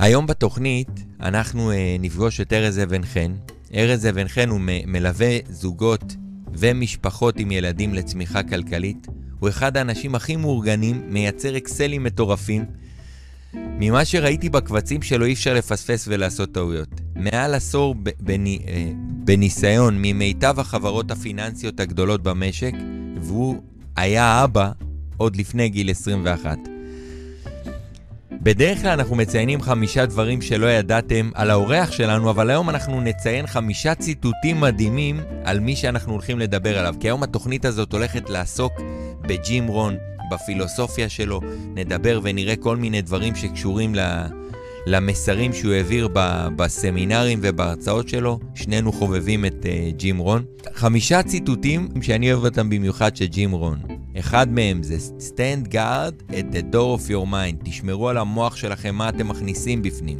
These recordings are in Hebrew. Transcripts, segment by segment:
היום בתוכנית אנחנו uh, נפגוש את ארז אבן חן. ארז אבן חן הוא מלווה זוגות ומשפחות עם ילדים לצמיחה כלכלית. הוא אחד האנשים הכי מאורגנים, מייצר אקסלים מטורפים. ממה שראיתי בקבצים שלו אי אפשר לפספס ולעשות טעויות. מעל עשור אה, בניסיון ממיטב החברות הפיננסיות הגדולות במשק, והוא היה אבא עוד לפני גיל 21. בדרך כלל אנחנו מציינים חמישה דברים שלא ידעתם על האורח שלנו, אבל היום אנחנו נציין חמישה ציטוטים מדהימים על מי שאנחנו הולכים לדבר עליו. כי היום התוכנית הזאת הולכת לעסוק בג'ים רון, בפילוסופיה שלו, נדבר ונראה כל מיני דברים שקשורים ל... למסרים שהוא העביר ב- בסמינרים ובהרצאות שלו. שנינו חובבים את uh, ג'ים רון. חמישה ציטוטים שאני אוהב אותם במיוחד של ג'ים רון. אחד מהם זה Stand guard at the door of your mind. תשמרו על המוח שלכם מה אתם מכניסים בפנים.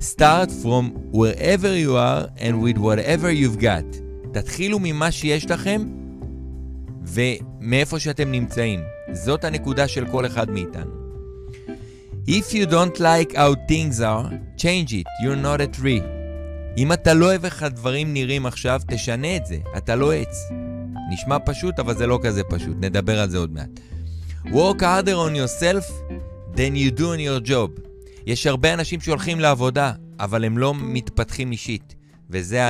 Start from wherever you are and with whatever you've got. תתחילו ממה שיש לכם ומאיפה שאתם נמצאים. זאת הנקודה של כל אחד מאיתנו. If you don't like how things are, change it, you're not a tree. אם אתה לא אוהב איך הדברים נראים עכשיו, תשנה את זה, אתה לא עץ. נשמע פשוט, אבל זה לא כזה פשוט, נדבר על זה עוד מעט. Work harder on yourself than you do on your job. יש הרבה אנשים שהולכים לעבודה, אבל הם לא מתפתחים אישית. וזה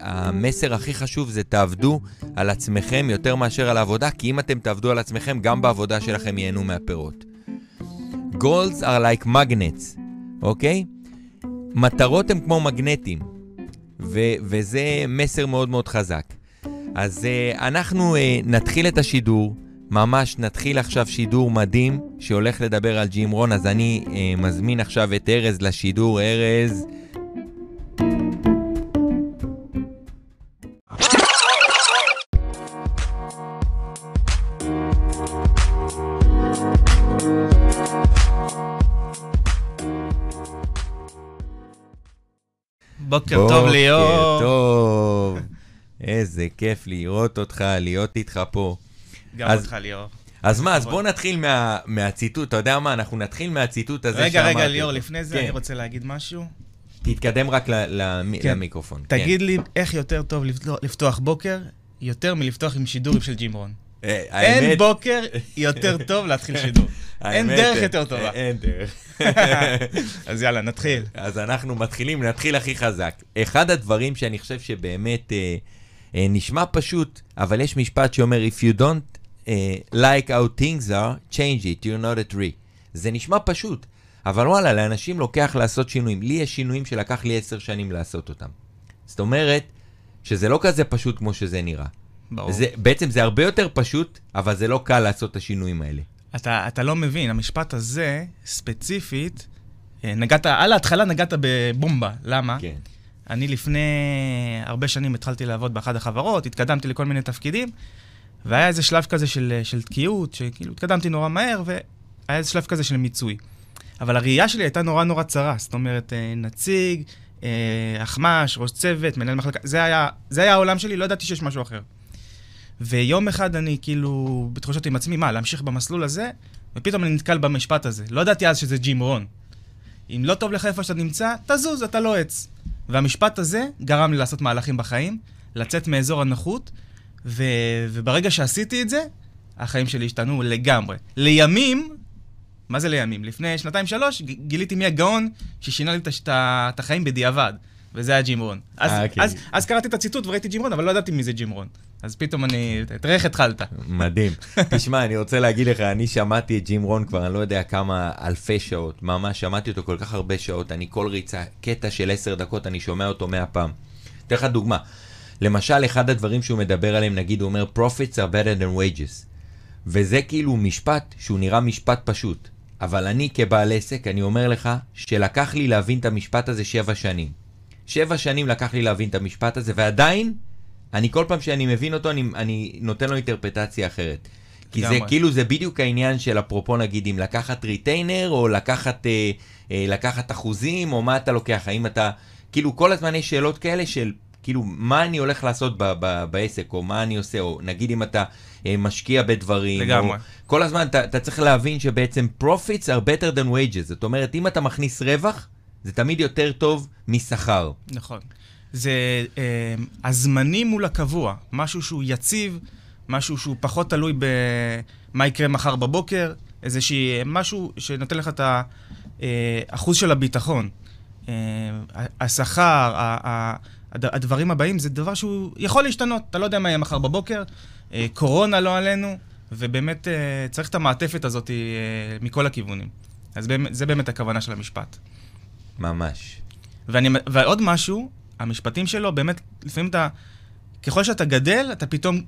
המסר הכי חשוב, זה תעבדו על עצמכם יותר מאשר על העבודה, כי אם אתם תעבדו על עצמכם, גם בעבודה שלכם ייהנו מהפירות. Goals are like magnets, אוקיי? מטרות הן כמו מגנטים, ו- וזה מסר מאוד מאוד חזק. אז uh, אנחנו uh, נתחיל את השידור, ממש נתחיל עכשיו שידור מדהים שהולך לדבר על ג'ים רון, אז אני uh, מזמין עכשיו את ארז לשידור. ארז, בוקר טוב ליאור. איזה כיף לראות אותך, להיות איתך פה. גם אז- אותך ליאור. אז מה, אז. בוא נתחיל מה, מהציטוט, אתה יודע מה, אנחנו נתחיל מהציטוט הזה רגע, רגע, שאמרתי ליאור. לפני זה כן. אני רוצה להגיד משהו. תתקדם רק למ- כן. למיקרופון. כן. תגיד לי איך יותר טוב לפתוח- לפתוח בוקר, יותר מלפתוח עם שידור של ג'ים רון. אה, אין בוקר יותר טוב להתחיל שידור. אין דרך אה, יותר טובה. אין דרך. אז יאללה, נתחיל. אז אנחנו מתחילים, נתחיל הכי חזק. אחד הדברים שאני חושב שבאמת אה, אה, נשמע פשוט, אבל יש משפט שאומר, If you don't אה, like how things are, change it, you're not a tree. זה נשמע פשוט, אבל וואלה, לאנשים לוקח לעשות שינויים. לי יש שינויים שלקח לי עשר שנים לעשות אותם. זאת אומרת, שזה לא כזה פשוט כמו שזה נראה. ברור. זה, בעצם זה הרבה יותר פשוט, אבל זה לא קל לעשות את השינויים האלה. אתה, אתה לא מבין, המשפט הזה, ספציפית, אה, נגעת, על ההתחלה נגעת בבומבה. למה? כן. אני לפני הרבה שנים התחלתי לעבוד באחת החברות, התקדמתי לכל מיני תפקידים, והיה איזה שלב כזה של, של תקיעות, שכאילו התקדמתי נורא מהר, והיה איזה שלב כזה של מיצוי. אבל הראייה שלי הייתה נורא נורא צרה, זאת אומרת, אה, נציג, אה, אחמ"ש, ראש צוות, מנהל מחלקה, זה היה, זה היה העולם שלי, לא ידעתי שיש משהו אחר. ויום אחד אני כאילו בתחושות עם עצמי, מה, להמשיך במסלול הזה? ופתאום אני נתקל במשפט הזה. לא ידעתי אז שזה ג'ים רון. אם לא טוב לך איפה שאתה נמצא, תזוז, אתה לא עץ. והמשפט הזה גרם לי לעשות מהלכים בחיים, לצאת מאזור הנוחות, ו... וברגע שעשיתי את זה, החיים שלי השתנו לגמרי. לימים, מה זה לימים? לפני שנתיים-שלוש, גיליתי מי הגאון ששינה לי את החיים בדיעבד, וזה היה ג'ים רון. אז, אה, כן. אז, אז קראתי את הציטוט וראיתי ג'ים רון, אבל לא ידעתי מי זה ג'ים רון. אז פתאום אני... תראה איך התחלת. מדהים. תשמע, אני רוצה להגיד לך, אני שמעתי את ג'ים רון כבר, אני לא יודע כמה אלפי שעות, ממש שמעתי אותו כל כך הרבה שעות, אני כל ריצה, קטע של עשר דקות, אני שומע אותו מאה פעם. אתן לך דוגמה. למשל, אחד הדברים שהוא מדבר עליהם, נגיד, הוא אומר, Profits are better than wages. וזה כאילו משפט שהוא נראה משפט פשוט. אבל אני כבעל עסק, אני אומר לך, שלקח לי להבין את המשפט הזה שבע שנים. שבע שנים לקח לי להבין את המשפט הזה, ועדיין, אני כל פעם שאני מבין אותו, אני, אני נותן לו אינטרפטציה אחרת. כי זה. כאילו, זה בדיוק העניין של אפרופו נגיד, אם לקחת ריטיינר, או לקחת, אה, אה, לקחת אחוזים, או מה אתה לוקח, האם אתה, כאילו, כל הזמן יש שאלות כאלה של, כאילו, מה אני הולך לעשות ב- ב- בעסק, או מה אני עושה, או נגיד אם אתה אה, משקיע בדברים. לגמרי. או, כל הזמן אתה, אתה צריך להבין שבעצם profits are better than wages. זאת אומרת, אם אתה מכניס רווח, זה תמיד יותר טוב משכר. נכון. זה אה, הזמני מול הקבוע, משהו שהוא יציב, משהו שהוא פחות תלוי במה יקרה מחר בבוקר, איזושהי, משהו שנותן לך את האחוז של הביטחון. אה, השכר, הדברים הבאים, זה דבר שהוא יכול להשתנות, אתה לא יודע מה יהיה מחר בבוקר, אה, קורונה לא עלינו, ובאמת אה, צריך את המעטפת הזאת אה, מכל הכיוונים. אז באמת, זה באמת הכוונה של המשפט. ממש. ואני, ועוד משהו, המשפטים שלו, באמת, לפעמים אתה, ככל שאתה גדל, אתה פתאום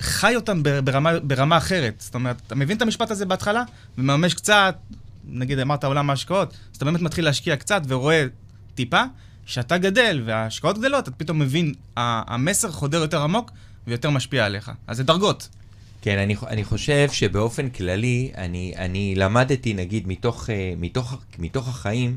חי אותם ברמה, ברמה אחרת. זאת אומרת, אתה מבין את המשפט הזה בהתחלה, ומממש קצת, נגיד אמרת עולם ההשקעות, אז אתה באמת מתחיל להשקיע קצת ורואה טיפה, כשאתה גדל וההשקעות גדלות, אתה פתאום מבין, המסר חודר יותר עמוק ויותר משפיע עליך. אז זה דרגות. כן, אני, אני חושב שבאופן כללי, אני, אני למדתי, נגיד, מתוך, אה, מתוך, מתוך החיים,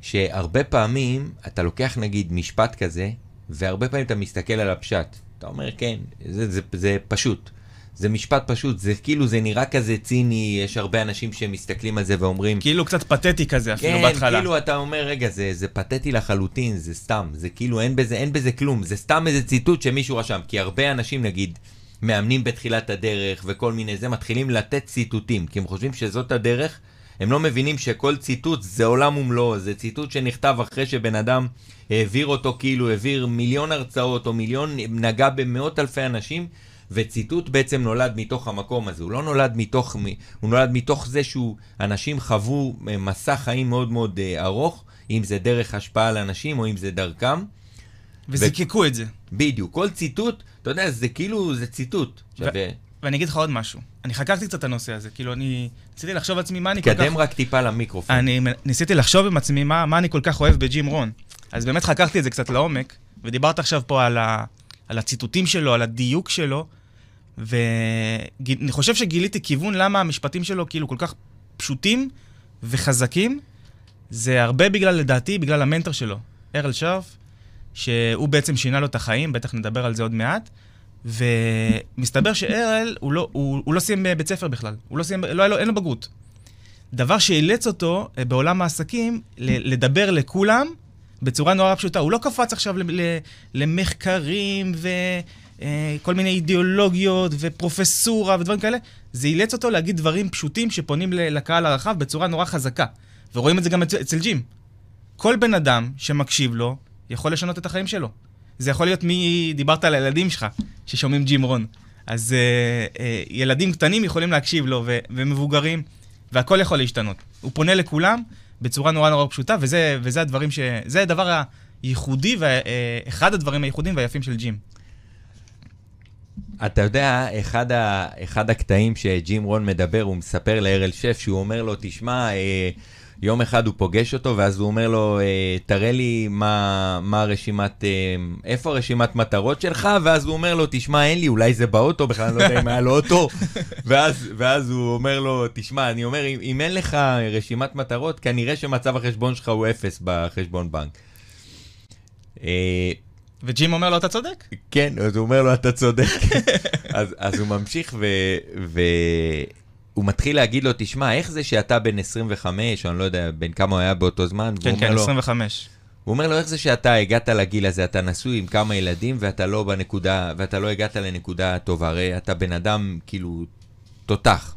שהרבה פעמים אתה לוקח, נגיד, משפט כזה, והרבה פעמים אתה מסתכל על הפשט. אתה אומר, כן, זה, זה, זה פשוט. זה משפט פשוט, זה כאילו, זה נראה כזה ציני, יש הרבה אנשים שמסתכלים על זה ואומרים, כאילו קצת פתטי כזה אפילו כן, בהתחלה. כאילו אתה אומר, רגע, זה, זה פתטי לחלוטין, זה סתם, זה כאילו אין בזה, אין בזה כלום, זה סתם איזה ציטוט שמישהו רשם, כי הרבה אנשים, נגיד, מאמנים בתחילת הדרך וכל מיני זה, מתחילים לתת ציטוטים, כי הם חושבים שזאת הדרך, הם לא מבינים שכל ציטוט זה עולם ומלואו, זה ציטוט שנכתב אחרי שבן אדם העביר אותו, כאילו העביר מיליון הרצאות או מיליון, נגע במאות אלפי אנשים, וציטוט בעצם נולד מתוך המקום הזה, הוא לא נולד מתוך, הוא נולד מתוך זה שהוא, אנשים חוו אה, מסע חיים מאוד מאוד אה, ארוך, אם זה דרך השפעה על אנשים או אם זה דרכם. וזיקקו את זה. בדיוק, כל ציטוט, אתה יודע, זה כאילו, זה ציטוט. עכשיו, אה, ואני אגיד לך עוד משהו. אני חקרתי קצת את הנושא הזה, כאילו אני ניסיתי לחשוב לעצמי מה אני כל כך... קדם רק טיפה למיקרופון. אני ניסיתי לחשוב עם עצמי מה, מה אני כל כך אוהב בג'ים רון. אז באמת חקרתי את זה קצת לעומק, ודיברת עכשיו פה על, ה, על הציטוטים שלו, על הדיוק שלו, ואני חושב שגיליתי כיוון למה המשפטים שלו כאילו כל כך פשוטים וחזקים. זה הרבה בגלל, לדעתי, בגלל המנטור שלו, ארל שרף, שהוא בעצם שינה לו את החיים, בטח נדבר על זה עוד מעט. ומסתבר שארל, הוא לא, הוא, הוא לא סיים בית ספר בכלל. הוא לא סיים, לא לו, אין לו בגרות. דבר שאילץ אותו אה, בעולם העסקים לדבר לכולם בצורה נורא פשוטה. הוא לא קפץ עכשיו למחקרים וכל מיני אידיאולוגיות ופרופסורה ודברים כאלה. זה אילץ אותו להגיד דברים פשוטים שפונים לקהל הרחב בצורה נורא חזקה. ורואים את זה גם אצל ג'ים. כל בן אדם שמקשיב לו יכול לשנות את החיים שלו. זה יכול להיות מי... דיברת על הילדים שלך, ששומעים ג'ים רון. אז uh, uh, ילדים קטנים יכולים להקשיב לו, ו- ומבוגרים, והכל יכול להשתנות. הוא פונה לכולם בצורה נורא נורא פשוטה, וזה, וזה הדברים ש... זה הדבר הייחודי, ואחד הדברים הייחודיים והיפים של ג'ים. אתה יודע, אחד, ה, אחד הקטעים שג'ים רון מדבר, הוא מספר להרל שף, שהוא אומר לו, תשמע, אה, יום אחד הוא פוגש אותו, ואז הוא אומר לו, אה, תראה לי מה, מה הרשימת, אה, איפה הרשימת מטרות שלך, ואז הוא אומר לו, תשמע, אין לי, אולי זה באוטו, בכלל לא יודע אם היה לו אוטו, ואז, ואז הוא אומר לו, תשמע, אני אומר, אם, אם אין לך רשימת מטרות, כנראה שמצב החשבון שלך הוא אפס בחשבון בנק. אה, וג'ים אומר לו, אתה צודק. כן, אז הוא אומר לו, אתה צודק. אז, אז הוא ממשיך והוא מתחיל להגיד לו, תשמע, איך זה שאתה בן 25, או אני לא יודע בן כמה הוא היה באותו זמן, כן, כן, לו, 25. הוא אומר לו, איך זה שאתה הגעת לגיל הזה, אתה נשוי עם כמה ילדים, ואתה לא בנקודה, ואתה לא הגעת לנקודה טובה, הרי אתה בן אדם, כאילו, תותח.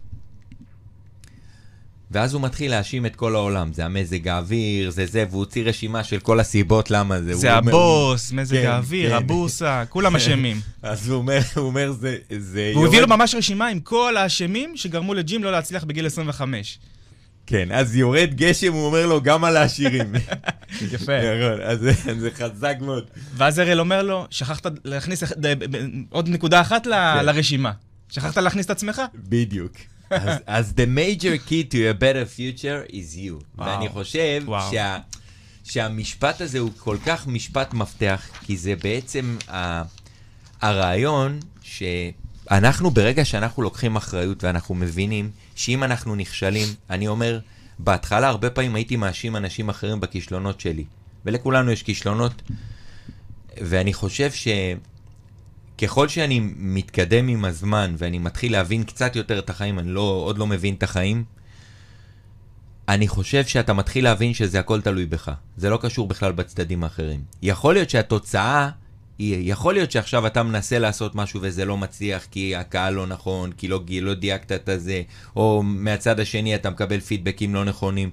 ואז הוא מתחיל להאשים את כל העולם, זה המזג האוויר, זה זה, והוא הוציא רשימה של כל הסיבות למה זה. זה הוא אומר- הבוס, מזג כן, האוויר, כן. הבורסה, כולם אשמים. אז הוא אומר, הוא אומר, זה... זה והוא הביא לו יורד- ממש רשימה עם כל האשמים שגרמו לג'ים לא להצליח בגיל 25. כן, אז יורד גשם, הוא אומר לו, גם על העשירים. יפה. נכון, אז זה- חזק מאוד. ואז אראל אומר לו, שכחת להכניס עוד נקודה אחת כן. לרשימה. שכחת להכניס את עצמך? בדיוק. אז, the major key to a better future is you. וואו. ואני חושב וואו. שה, שהמשפט הזה הוא כל כך משפט מפתח, כי זה בעצם ה, הרעיון שאנחנו, ברגע שאנחנו לוקחים אחריות ואנחנו מבינים שאם אנחנו נכשלים, אני אומר, בהתחלה הרבה פעמים הייתי מאשים אנשים אחרים בכישלונות שלי, ולכולנו יש כישלונות, ואני חושב ש... ככל שאני מתקדם עם הזמן ואני מתחיל להבין קצת יותר את החיים, אני לא, עוד לא מבין את החיים, אני חושב שאתה מתחיל להבין שזה הכל תלוי בך. זה לא קשור בכלל בצדדים האחרים. יכול להיות שהתוצאה היא, יכול להיות שעכשיו אתה מנסה לעשות משהו וזה לא מצליח כי הקהל לא נכון, כי לא, לא דייקת את הזה, או מהצד השני אתה מקבל פידבקים לא נכונים.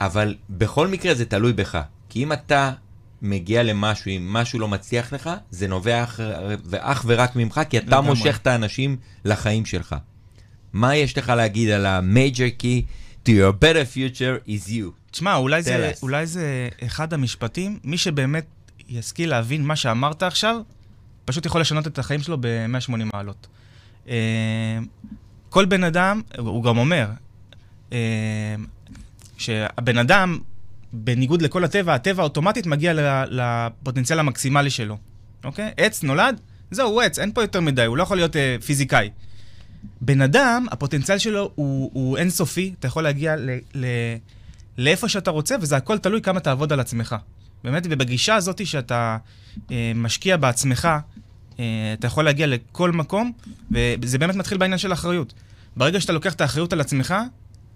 אבל בכל מקרה זה תלוי בך. כי אם אתה מגיע למשהו, אם משהו לא מצליח לך, זה נובע אך, ורק ממך, כי אתה לגמרי. מושך את האנשים לחיים שלך. מה יש לך להגיד על ה-major key to your better future is you? תשמע, אולי, זה, אולי זה אחד המשפטים, מי שבאמת ישכיל להבין מה שאמרת עכשיו, פשוט יכול לשנות את החיים שלו ב-180 מעלות. אה, כל בן אדם, הוא גם אומר, אה, שהבן אדם, בניגוד לכל הטבע, הטבע אוטומטית מגיע לפוטנציאל המקסימלי שלו, אוקיי? עץ נולד, זהו, הוא עץ, אין פה יותר מדי, הוא לא יכול להיות אה, פיזיקאי. בן אדם, הפוטנציאל שלו הוא, הוא אינסופי, אתה יכול להגיע ל, ל, לאיפה שאתה רוצה, וזה הכל תלוי כמה תעבוד על עצמך. באמת, ובגישה הזאת שאתה אה, משקיע בעצמך, אה, אתה יכול להגיע לכל מקום, וזה באמת מתחיל בעניין של אחריות. ברגע שאתה לוקח את האחריות על עצמך,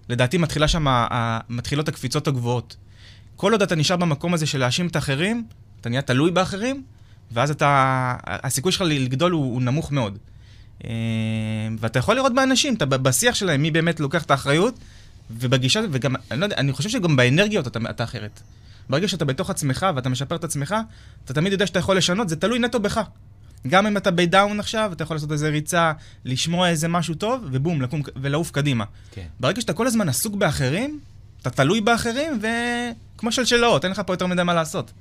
לדעתי מתחילה שם, מתחילות הקפיצות הגבוהות. כל עוד אתה נשאר במקום הזה של להאשים את האחרים, אתה נהיה תלוי באחרים, ואז אתה, הסיכוי שלך לגדול הוא, הוא נמוך מאוד. אה, ואתה יכול לראות באנשים, אתה בשיח שלהם, מי באמת לוקח את האחריות, ובגישה, וגם, אני לא יודע, אני חושב שגם באנרגיות אתה, אתה אחרת. ברגע שאתה בתוך עצמך ואתה משפר את עצמך, אתה תמיד יודע שאתה יכול לשנות, זה תלוי נטו בך. גם אם אתה בדאון עכשיו, אתה יכול לעשות איזה ריצה, לשמוע איזה משהו טוב, ובום, לקום ולעוף קדימה. כן. ברגע שאתה כל הזמן עסוק באחרים, אתה תלוי באחרים, וכמו שלשלאות, אין לך פה יותר מדי מה לעשות.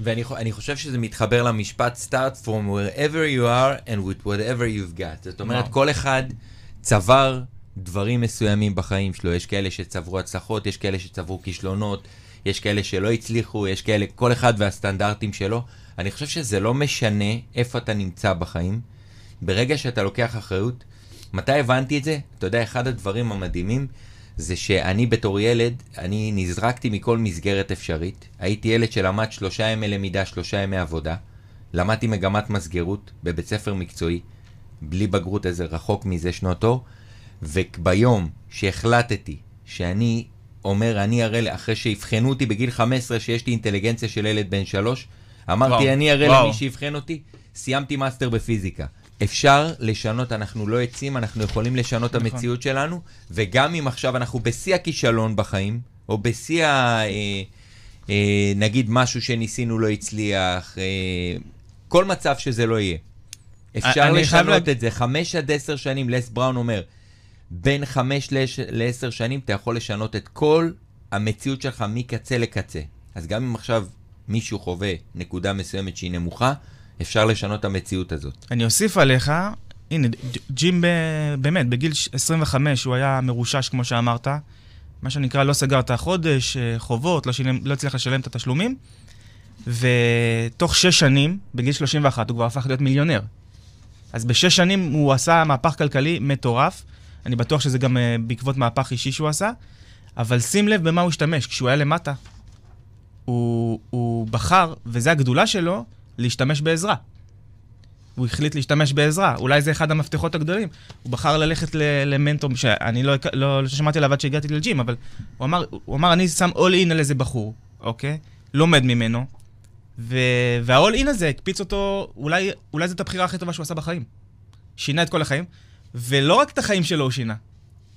ואני חושב שזה מתחבר למשפט start from wherever you are and with whatever you've got. זאת אומרת, כל אחד צבר דברים מסוימים בחיים שלו. יש כאלה שצברו הצלחות, יש כאלה שצברו כישלונות, יש כאלה שלא הצליחו, יש כאלה, כל אחד והסטנדרטים שלו. אני חושב שזה לא משנה איפה אתה נמצא בחיים. ברגע שאתה לוקח אחריות, מתי הבנתי את זה? אתה יודע, אחד הדברים המדהימים זה שאני בתור ילד, אני נזרקתי מכל מסגרת אפשרית. הייתי ילד שלמד שלושה ימי למידה, שלושה ימי עבודה. למדתי מגמת מסגרות בבית ספר מקצועי, בלי בגרות איזה רחוק מזה שנות אור. וביום שהחלטתי שאני אומר, אני אראה, אחרי שיבחנו אותי בגיל 15 שיש לי אינטליגנציה של ילד בן שלוש, אמרתי, וואו, אני אראה למי שיבחן אותי, סיימתי מאסטר בפיזיקה. אפשר לשנות, אנחנו לא עצים, אנחנו יכולים לשנות נכון. את המציאות שלנו, וגם אם עכשיו אנחנו בשיא הכישלון בחיים, או בשיא ה... אה, אה, נגיד משהו שניסינו לא הצליח, אה, כל מצב שזה לא יהיה. אפשר לשנות לה... את זה. חמש עד עשר שנים, לס בראון אומר, בין חמש לעשר שנים אתה יכול לשנות את כל המציאות שלך מקצה לקצה. אז גם אם עכשיו מישהו חווה נקודה מסוימת שהיא נמוכה, אפשר לשנות את המציאות הזאת. אני אוסיף עליך, הנה, ג'ים באמת, בגיל 25 הוא היה מרושש, כמו שאמרת. מה שנקרא, לא סגר את החודש, אה, חובות, לא, שילם, לא הצליח לשלם את התשלומים. ותוך שש שנים, בגיל 31, הוא כבר הפך להיות מיליונר. אז בשש שנים הוא עשה מהפך כלכלי מטורף. אני בטוח שזה גם uh, בעקבות מהפך אישי שהוא עשה. אבל שים לב במה הוא השתמש. כשהוא היה למטה, הוא, הוא בחר, וזו הגדולה שלו, להשתמש בעזרה. הוא החליט להשתמש בעזרה, אולי זה אחד המפתחות הגדולים. הוא בחר ללכת למנטור, שאני לא, לא, לא שמעתי עליו עד שהגעתי לג'ים, אבל הוא אמר, הוא אמר, אני שם אול אין על איזה בחור, אוקיי? לומד ממנו, והאול אין הזה הקפיץ אותו, אולי, אולי זאת הבחירה הכי טובה שהוא עשה בחיים. שינה את כל החיים, ולא רק את החיים שלו הוא שינה,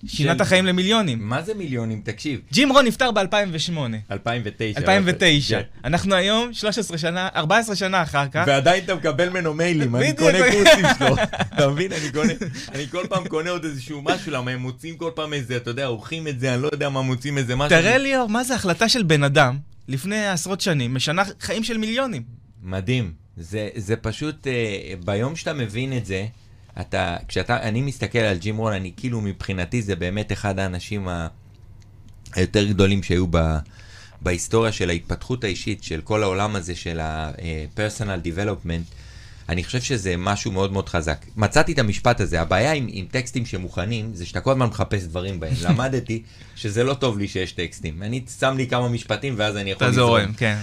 שינה את החיים למיליונים. מה זה מיליונים? תקשיב. ג'ים רון נפטר ב-2008. 2009. 2009. אנחנו היום 13 שנה, 14 שנה אחר כך. ועדיין אתה מקבל ממנו מיילים, אני קונה קורסים שלו. אתה מבין? אני קונה, אני כל פעם קונה עוד איזשהו משהו, למה הם מוצאים כל פעם איזה, אתה יודע, עורכים את זה, אני לא יודע מה מוצאים איזה משהו. תראה לי, מה זה החלטה של בן אדם, לפני עשרות שנים, משנה חיים של מיליונים. מדהים. זה פשוט, אה, ביום שאתה מבין את זה, אתה, כשאתה, אני מסתכל על ג'ים רון, אני כאילו מבחינתי זה באמת אחד האנשים ה, היותר גדולים שהיו ב, בהיסטוריה של ההתפתחות האישית, של כל העולם הזה של ה-personal development. אני חושב שזה משהו מאוד מאוד חזק. מצאתי את המשפט הזה, הבעיה עם, עם טקסטים שמוכנים, זה שאתה כל הזמן מחפש דברים בהם. למדתי שזה לא טוב לי שיש טקסטים. אני שם לי כמה משפטים ואז אני יכול לזרום. כן.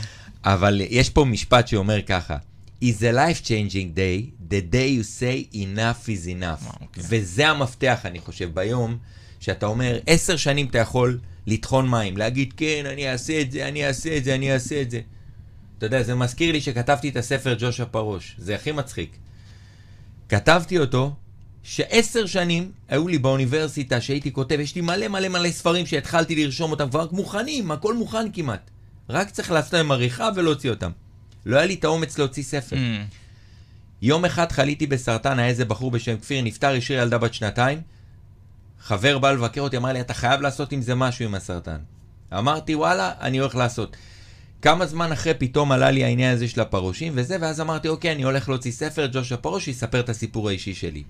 אבל יש פה משפט שאומר ככה, is a life-changing day, the day you say enough is enough. וואו, אוקיי. וזה המפתח, אני חושב, ביום, שאתה אומר, עשר שנים אתה יכול לטחון מים, להגיד, כן, אני אעשה את זה, אני אעשה את זה, אני אעשה את זה. אתה יודע, זה מזכיר לי שכתבתי את הספר ג'ושה פרוש, זה הכי מצחיק. כתבתי אותו, שעשר שנים היו לי באוניברסיטה שהייתי כותב, יש לי מלא מלא מלא ספרים שהתחלתי לרשום אותם כבר מוכנים, הכל מוכן כמעט. רק צריך לעשות להם עריכה ולהוציא אותם. לא היה לי את האומץ להוציא ספר. Mm. יום אחד חליתי בסרטן, היה איזה בחור בשם כפיר, נפטר, השאיר ילדה בת שנתיים. חבר בא לבקר אותי, אמר לי, אתה חייב לעשות עם זה משהו עם הסרטן. אמרתי, וואלה, אני הולך לעשות. כמה זמן אחרי פתאום עלה לי העניין הזה של הפרושים וזה, ואז אמרתי, אוקיי, אני הולך להוציא ספר, ג'ושה פרוש, שיספר את הסיפור האישי שלי.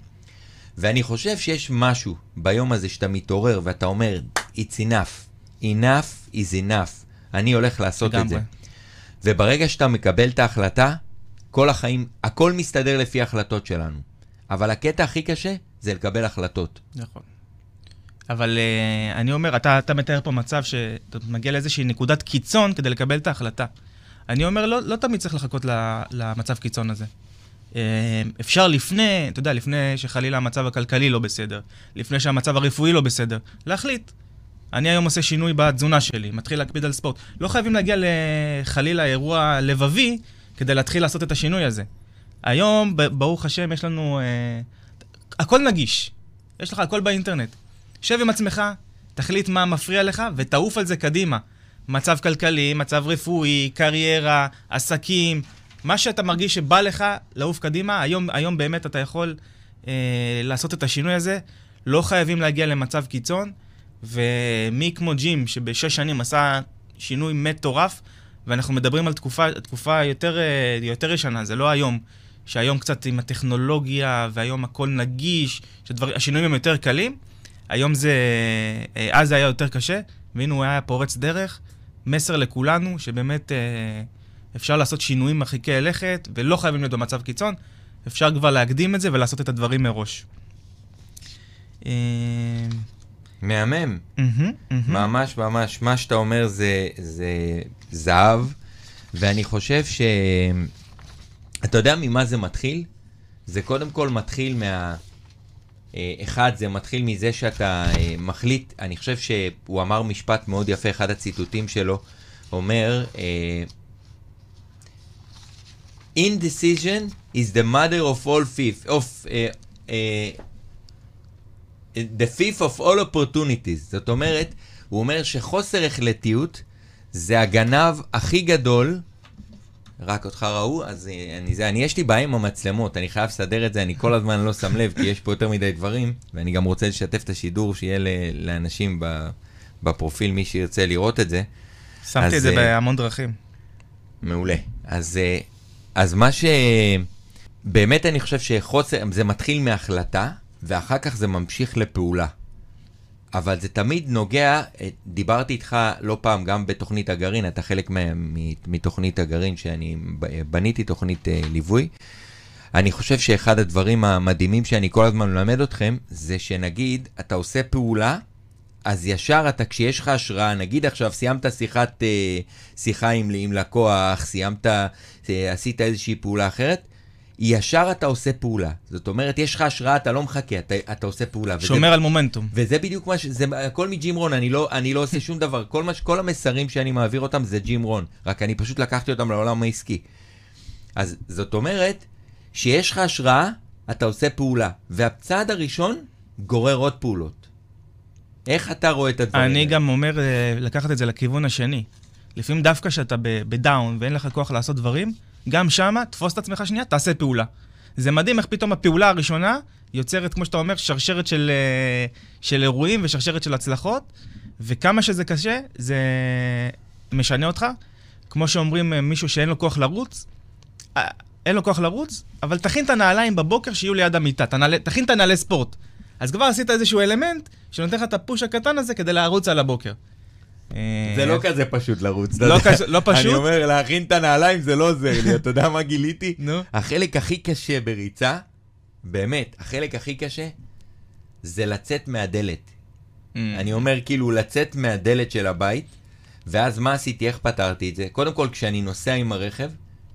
ואני חושב שיש משהו ביום הזה שאתה מתעורר ואתה אומר, it's enough, enough is enough, אני הולך לעשות את זה. וברגע שאתה מקבל את ההחלטה, כל החיים, הכל מסתדר לפי ההחלטות שלנו. אבל הקטע הכי קשה זה לקבל החלטות. נכון. אבל uh, אני אומר, אתה, אתה מתאר פה מצב שאתה מגיע לאיזושהי נקודת קיצון כדי לקבל את ההחלטה. אני אומר, לא, לא תמיד צריך לחכות למצב קיצון הזה. Uh, אפשר לפני, אתה יודע, לפני שחלילה המצב הכלכלי לא בסדר, לפני שהמצב הרפואי לא בסדר, להחליט. אני היום עושה שינוי בתזונה שלי, מתחיל להקפיד על ספורט. לא חייבים להגיע לחלילה אירוע לבבי כדי להתחיל לעשות את השינוי הזה. היום, ברוך השם, יש לנו... Uh, הכל נגיש. יש לך הכל באינטרנט. שב עם עצמך, תחליט מה מפריע לך ותעוף על זה קדימה. מצב כלכלי, מצב רפואי, קריירה, עסקים, מה שאתה מרגיש שבא לך לעוף קדימה, היום, היום באמת אתה יכול אה, לעשות את השינוי הזה. לא חייבים להגיע למצב קיצון, ומי כמו ג'ים, שבשש שנים עשה שינוי מטורף, ואנחנו מדברים על תקופה, תקופה יותר, אה, יותר ישנה, זה לא היום. שהיום קצת עם הטכנולוגיה, והיום הכל נגיש, שהשינויים הם יותר קלים. היום זה, אה, אז זה היה יותר קשה, והנה הוא היה פורץ דרך. מסר לכולנו, שבאמת אה, אפשר לעשות שינויים מרחיקי לכת, ולא חייבים להיות במצב קיצון, אפשר כבר להקדים את זה ולעשות את הדברים מראש. מהמם. ממש ממש, מה שאתה אומר זה, זה זהב, ואני חושב ש... אתה יודע ממה זה מתחיל? זה קודם כל מתחיל מה... אה, אחד, זה מתחיל מזה שאתה אה, מחליט, אני חושב שהוא אמר משפט מאוד יפה, אחד הציטוטים שלו, אומר, אה, indecision is the mother of all fifth, of, אה, אה, the fifth of all opportunities. זאת אומרת, הוא אומר שחוסר החלטיות זה הגנב הכי גדול, רק אותך ראו, אז אני, זה, אני יש לי בעיה עם המצלמות, אני חייב לסדר את זה, אני כל הזמן לא שם לב, כי יש פה יותר מדי דברים, ואני גם רוצה לשתף את השידור, שיהיה ל, לאנשים ב, בפרופיל, מי שירצה לראות את זה. שמתי אז, את זה אה, בהמון דרכים. מעולה. אז, אה, אז מה ש... באמת אני חושב שחוסר, זה מתחיל מהחלטה, ואחר כך זה ממשיך לפעולה. אבל זה תמיד נוגע, אה, דיברתי איתך לא פעם, גם בתוכנית הגרעין, אתה חלק מתוכנית הגרעין, שאני בניתי תוכנית אה, ליווי. אני חושב שאחד הדברים המדהימים שאני כל הזמן מלמד אתכם, זה שנגיד, אתה עושה פעולה, אז ישר אתה, כשיש לך השראה, נגיד עכשיו סיימת שיחת, אה, שיחה עם, עם לקוח, סיימת, עשית איזושהי פעולה אחרת, ישר אתה עושה פעולה. זאת אומרת, יש לך השראה, אתה לא מחכה, אתה, אתה עושה פעולה. וזה- שומר על מומנטום. וזה בדיוק מה ש... זה הכל מג'ים רון, אני לא, אני לא עושה שום דבר. כל, מה, ש- כל המסרים שאני מעביר אותם זה ג'ים רון, רק אני פשוט לקחתי אותם לעולם העסקי. אז זאת אומרת, שיש לך השראה, אתה עושה פעולה. והצעד הראשון גורר עוד פעולות. איך אתה רואה את הדברים אני האלה? גם אומר אה, לקחת את זה לכיוון השני. לפעמים דווקא כשאתה בדאון ואין לך כוח לעשות דברים, גם שמה, תפוס את עצמך שנייה, תעשה פעולה. זה מדהים איך פתאום הפעולה הראשונה יוצרת, כמו שאתה אומר, שרשרת של, אה, של אירועים ושרשרת של הצלחות, וכמה שזה קשה, זה משנה אותך. כמו שאומרים אה, מישהו שאין לו כוח לרוץ, אה, אין לו כוח לרוץ, אבל תכין את הנעליים בבוקר שיהיו ליד המיטה, תכין את הנעלי ספורט. אז כבר עשית איזשהו אלמנט שנותן לך את הפוש הקטן הזה כדי לרוץ על הבוקר. זה לא כזה פשוט לרוץ. לא לא פשוט? אני אומר, להכין את הנעליים זה לא עוזר לי. אתה יודע מה גיליתי? נו. החלק הכי קשה בריצה, באמת, החלק הכי קשה, זה לצאת מהדלת. Mm. אני אומר כאילו לצאת מהדלת של הבית, ואז מה עשיתי, איך פתרתי את זה? קודם כל, כשאני נוסע עם הרכב,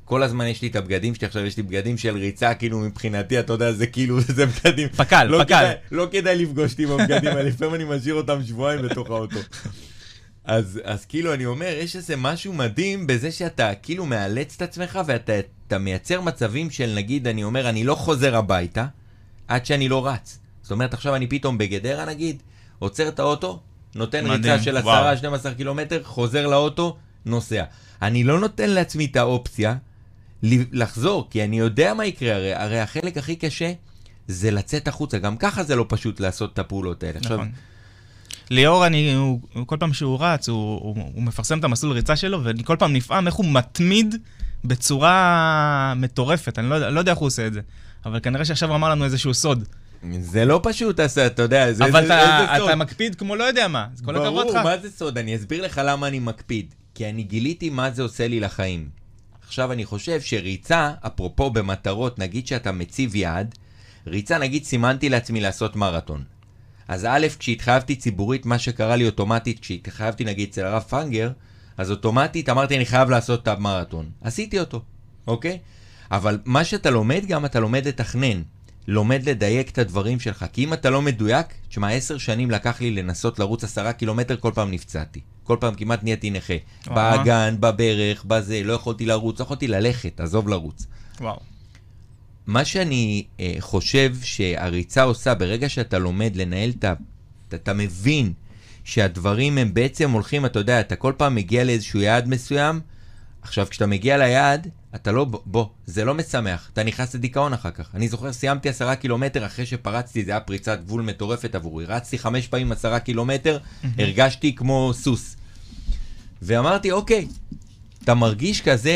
כל הזמן יש לי את הבגדים שלי, עכשיו יש לי בגדים של ריצה, כאילו מבחינתי, אתה יודע, זה כאילו, זה בגדים. פק"ל, לא פק"ל. כדאי- לא כדאי לפגוש אותי עם הבגדים האלה, לפעמים אני משאיר אותם שבועיים בתוך האוטו. אז, אז כאילו, אני אומר, יש איזה משהו מדהים בזה שאתה כאילו מאלץ את עצמך ואתה אתה מייצר מצבים של, נגיד, אני אומר, אני לא חוזר הביתה עד שאני לא רץ. זאת אומרת, עכשיו אני פתאום בגדרה, נגיד, עוצר את האוטו, נותן מדהים, ריצה של וואו. 10-12 קילומטר, חוזר לאוטו, נוסע. אני לא נותן לעצמי את האופציה לחזור, כי אני יודע מה יקרה, הרי, הרי החלק הכי קשה זה לצאת החוצה. גם ככה זה לא פשוט לעשות את הפעולות האלה. עכשיו, נכון. ליאור, אני, הוא, הוא, כל פעם שהוא רץ, הוא, הוא, הוא מפרסם את המסלול ריצה שלו, ואני כל פעם נפעם איך הוא מתמיד בצורה מטורפת. אני לא, לא יודע איך הוא עושה את זה. אבל כנראה שעכשיו הוא אמר לנו איזשהו סוד. זה לא פשוט, אתה, אתה יודע, זה, אבל זה, אתה, איזה סוד. אתה מקפיד כמו לא יודע מה. אז כל הכבוד לך. ברור, מה זה סוד? אני אסביר לך למה אני מקפיד. כי אני גיליתי מה זה עושה לי לחיים. עכשיו, אני חושב שריצה, אפרופו במטרות, נגיד שאתה מציב יעד, ריצה, נגיד, סימנתי לעצמי לעשות מרתון. אז א', כשהתחייבתי ציבורית, מה שקרה לי אוטומטית, כשהתחייבתי נגיד אצל הרב פנגר, אז אוטומטית אמרתי, אני חייב לעשות את המרתון. עשיתי אותו, אוקיי? אבל מה שאתה לומד גם, אתה לומד לתכנן. לומד לדייק את הדברים שלך. כי אם אתה לא מדויק, תשמע, עשר שנים לקח לי לנסות לרוץ עשרה קילומטר, כל פעם נפצעתי. כל פעם כמעט נהייתי נכה. באגן, בברך, בזה, לא יכולתי לרוץ, לא יכולתי ללכת, עזוב לרוץ. וואו. מה שאני אה, חושב שהריצה עושה, ברגע שאתה לומד לנהל את ה... אתה, אתה מבין שהדברים הם בעצם הולכים, אתה יודע, אתה כל פעם מגיע לאיזשהו יעד מסוים, עכשיו כשאתה מגיע ליעד, אתה לא, בוא, זה לא משמח, אתה נכנס לדיכאון אחר כך. אני זוכר, סיימתי עשרה קילומטר אחרי שפרצתי, זה היה פריצת גבול מטורפת עבורי. רצתי חמש פעמים עשרה קילומטר, הרגשתי כמו סוס. ואמרתי, אוקיי, אתה מרגיש כזה,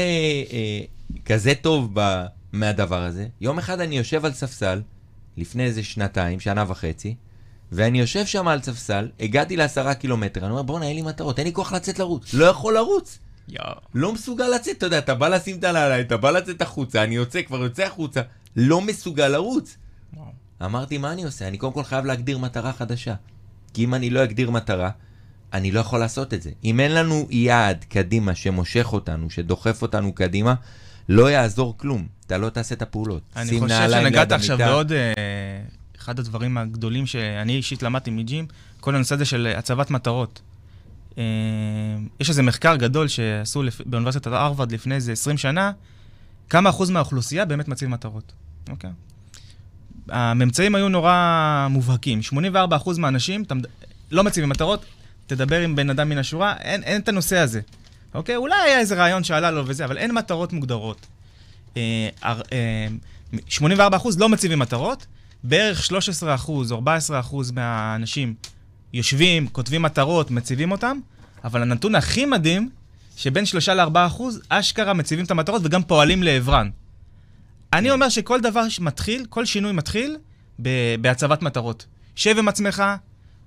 אה, כזה טוב ב, מהדבר הזה. יום אחד אני יושב על ספסל, לפני איזה שנתיים, שנה וחצי, ואני יושב שם על ספסל, הגעתי לעשרה קילומטר, אני אומר, בואנה, אין לי מטרות, אין לי כוח לצאת לרוץ. לא יכול לרוץ. יואו. לא מסוגל לצאת, אתה יודע, אתה בא לשים את הנעליים, אתה בא לצאת החוצה, אני יוצא, כבר יוצא החוצה, לא מסוגל לרוץ. אמרתי, מה אני עושה? אני קודם כל חייב להגדיר מטרה חדשה. כי אם אני לא אגדיר מטרה, אני לא יכול לעשות את זה. אם אין לנו יעד קדימה שמושך אותנו, שדוחף אותנו קדימה, לא יעזור כלום. אתה לא תעשה את הפעולות. אני חושב שנגעת עכשיו. בעוד אה, אחד הדברים הגדולים שאני אישית למדתי מג'ים, כל הנושא הזה של הצבת מטרות. אה, יש איזה מחקר גדול שעשו. באוניברסיטת הרווארד לפני איזה 20 שנה, כמה אחוז מהאוכלוסייה באמת מציב מטרות, אוקיי? הממצאים היו נורא מובהקים. 84% מהאנשים לא מציבים מטרות, תדבר עם בן אדם מן השורה, אין, אין את הנושא הזה. אוקיי? אולי היה איזה רעיון שעלה לו וזה, אבל אין מטרות מוגדרות. אה, הר- אה, 84% לא מציבים מטרות, בערך 13% או 14% מהאנשים יושבים, כותבים מטרות, מציבים אותם, אבל הנתון הכי מדהים, שבין 3 ל-4% אשכרה מציבים את המטרות וגם פועלים לעברן. אני אומר שכל דבר שמתחיל, כל שינוי מתחיל בהצבת מטרות. שב עם עצמך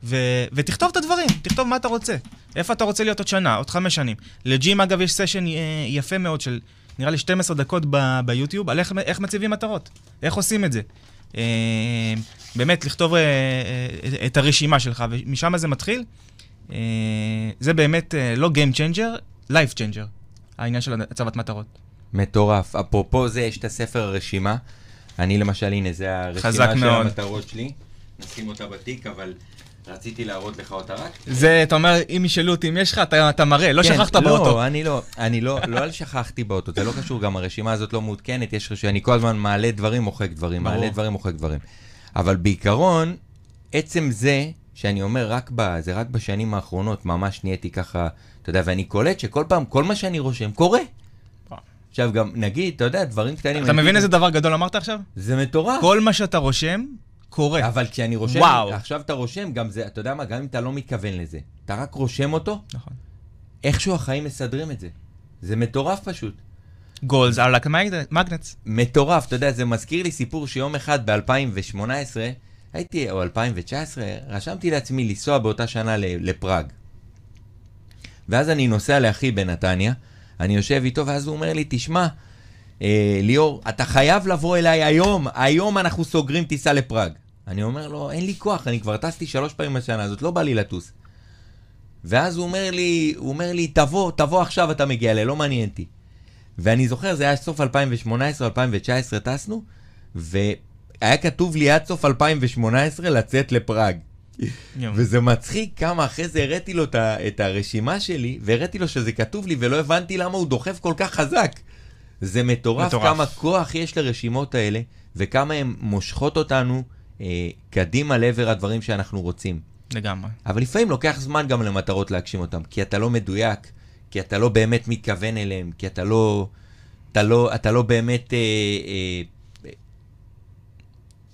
ו- ותכתוב את הדברים, תכתוב מה אתה רוצה. איפה אתה רוצה להיות עוד שנה, עוד חמש שנים. לג'ים, אגב, יש סשן אה, יפה מאוד של נראה לי 12 דקות ב- ביוטיוב על איך, איך מציבים מטרות, איך עושים את זה. אה, באמת, לכתוב אה, אה, את הרשימה שלך, ומשם זה מתחיל. אה, זה באמת אה, לא Game Changer, Life Changer, העניין של הצבת מטרות. מטורף. אפרופו זה, יש את הספר הרשימה. אני למשל, הנה, זה הרשימה של מאוד. המטרות שלי. נשים אותה בתיק, אבל רציתי להראות לך אותה רק. זה, אתה אומר, אם ישאלו אותי אם יש לך, אתה, אתה מראה, לא כן, שכחת באוטו. לא, אני לא, אני לא, לא על שכחתי באוטו, זה לא קשור, גם הרשימה הזאת לא מעודכנת, יש רשימה, אני כל הזמן מעלה דברים, מוחק דברים, ברור. מעלה דברים, מוחק דברים. אבל בעיקרון, עצם זה, שאני אומר, רק ב, זה רק בשנים האחרונות, ממש נהייתי ככה, אתה יודע, ואני קולט שכל פעם, כל מה שאני רושם, קורה. עכשיו גם, נגיד, אתה יודע, דברים קטנים... אתה מבין איזה דבר גדול אמרת עכשיו? זה מטורף. כל מה שאתה רושם, קורה. אבל כשאני רושם, וואו. עכשיו אתה רושם, גם זה, אתה יודע מה, גם אם אתה לא מתכוון לזה, אתה רק רושם אותו, נכון. איכשהו החיים מסדרים את זה. זה מטורף פשוט. Goals are like magnet- magnets. מטורף, אתה יודע, זה מזכיר לי סיפור שיום אחד ב-2018, הייתי, או 2019, רשמתי לעצמי לנסוע באותה שנה לפראג. ואז אני נוסע לאחי בנתניה, אני יושב איתו, ואז הוא אומר לי, תשמע, אה, ליאור, אתה חייב לבוא אליי היום, היום אנחנו סוגרים טיסה לפראג. אני אומר לו, אין לי כוח, אני כבר טסתי שלוש פעמים בשנה הזאת, לא בא לי לטוס. ואז הוא אומר לי, הוא אומר לי, תבוא, תבוא עכשיו אתה מגיע אליי, לא מעניין אותי. ואני זוכר, זה היה סוף 2018, 2019 טסנו, והיה כתוב לי עד סוף 2018 לצאת לפראג. וזה מצחיק כמה אחרי זה הראיתי לו את הרשימה שלי, והראיתי לו שזה כתוב לי, ולא הבנתי למה הוא דוחף כל כך חזק. זה מטורף, מטורף. כמה כוח יש לרשימות האלה, וכמה הן מושכות אותנו אה, קדימה לעבר הדברים שאנחנו רוצים. לגמרי. אבל לפעמים לוקח זמן גם למטרות להגשים אותם, כי אתה לא מדויק, כי אתה לא באמת מתכוון אליהם, כי אתה לא, אתה לא, אתה לא באמת... אה, אה,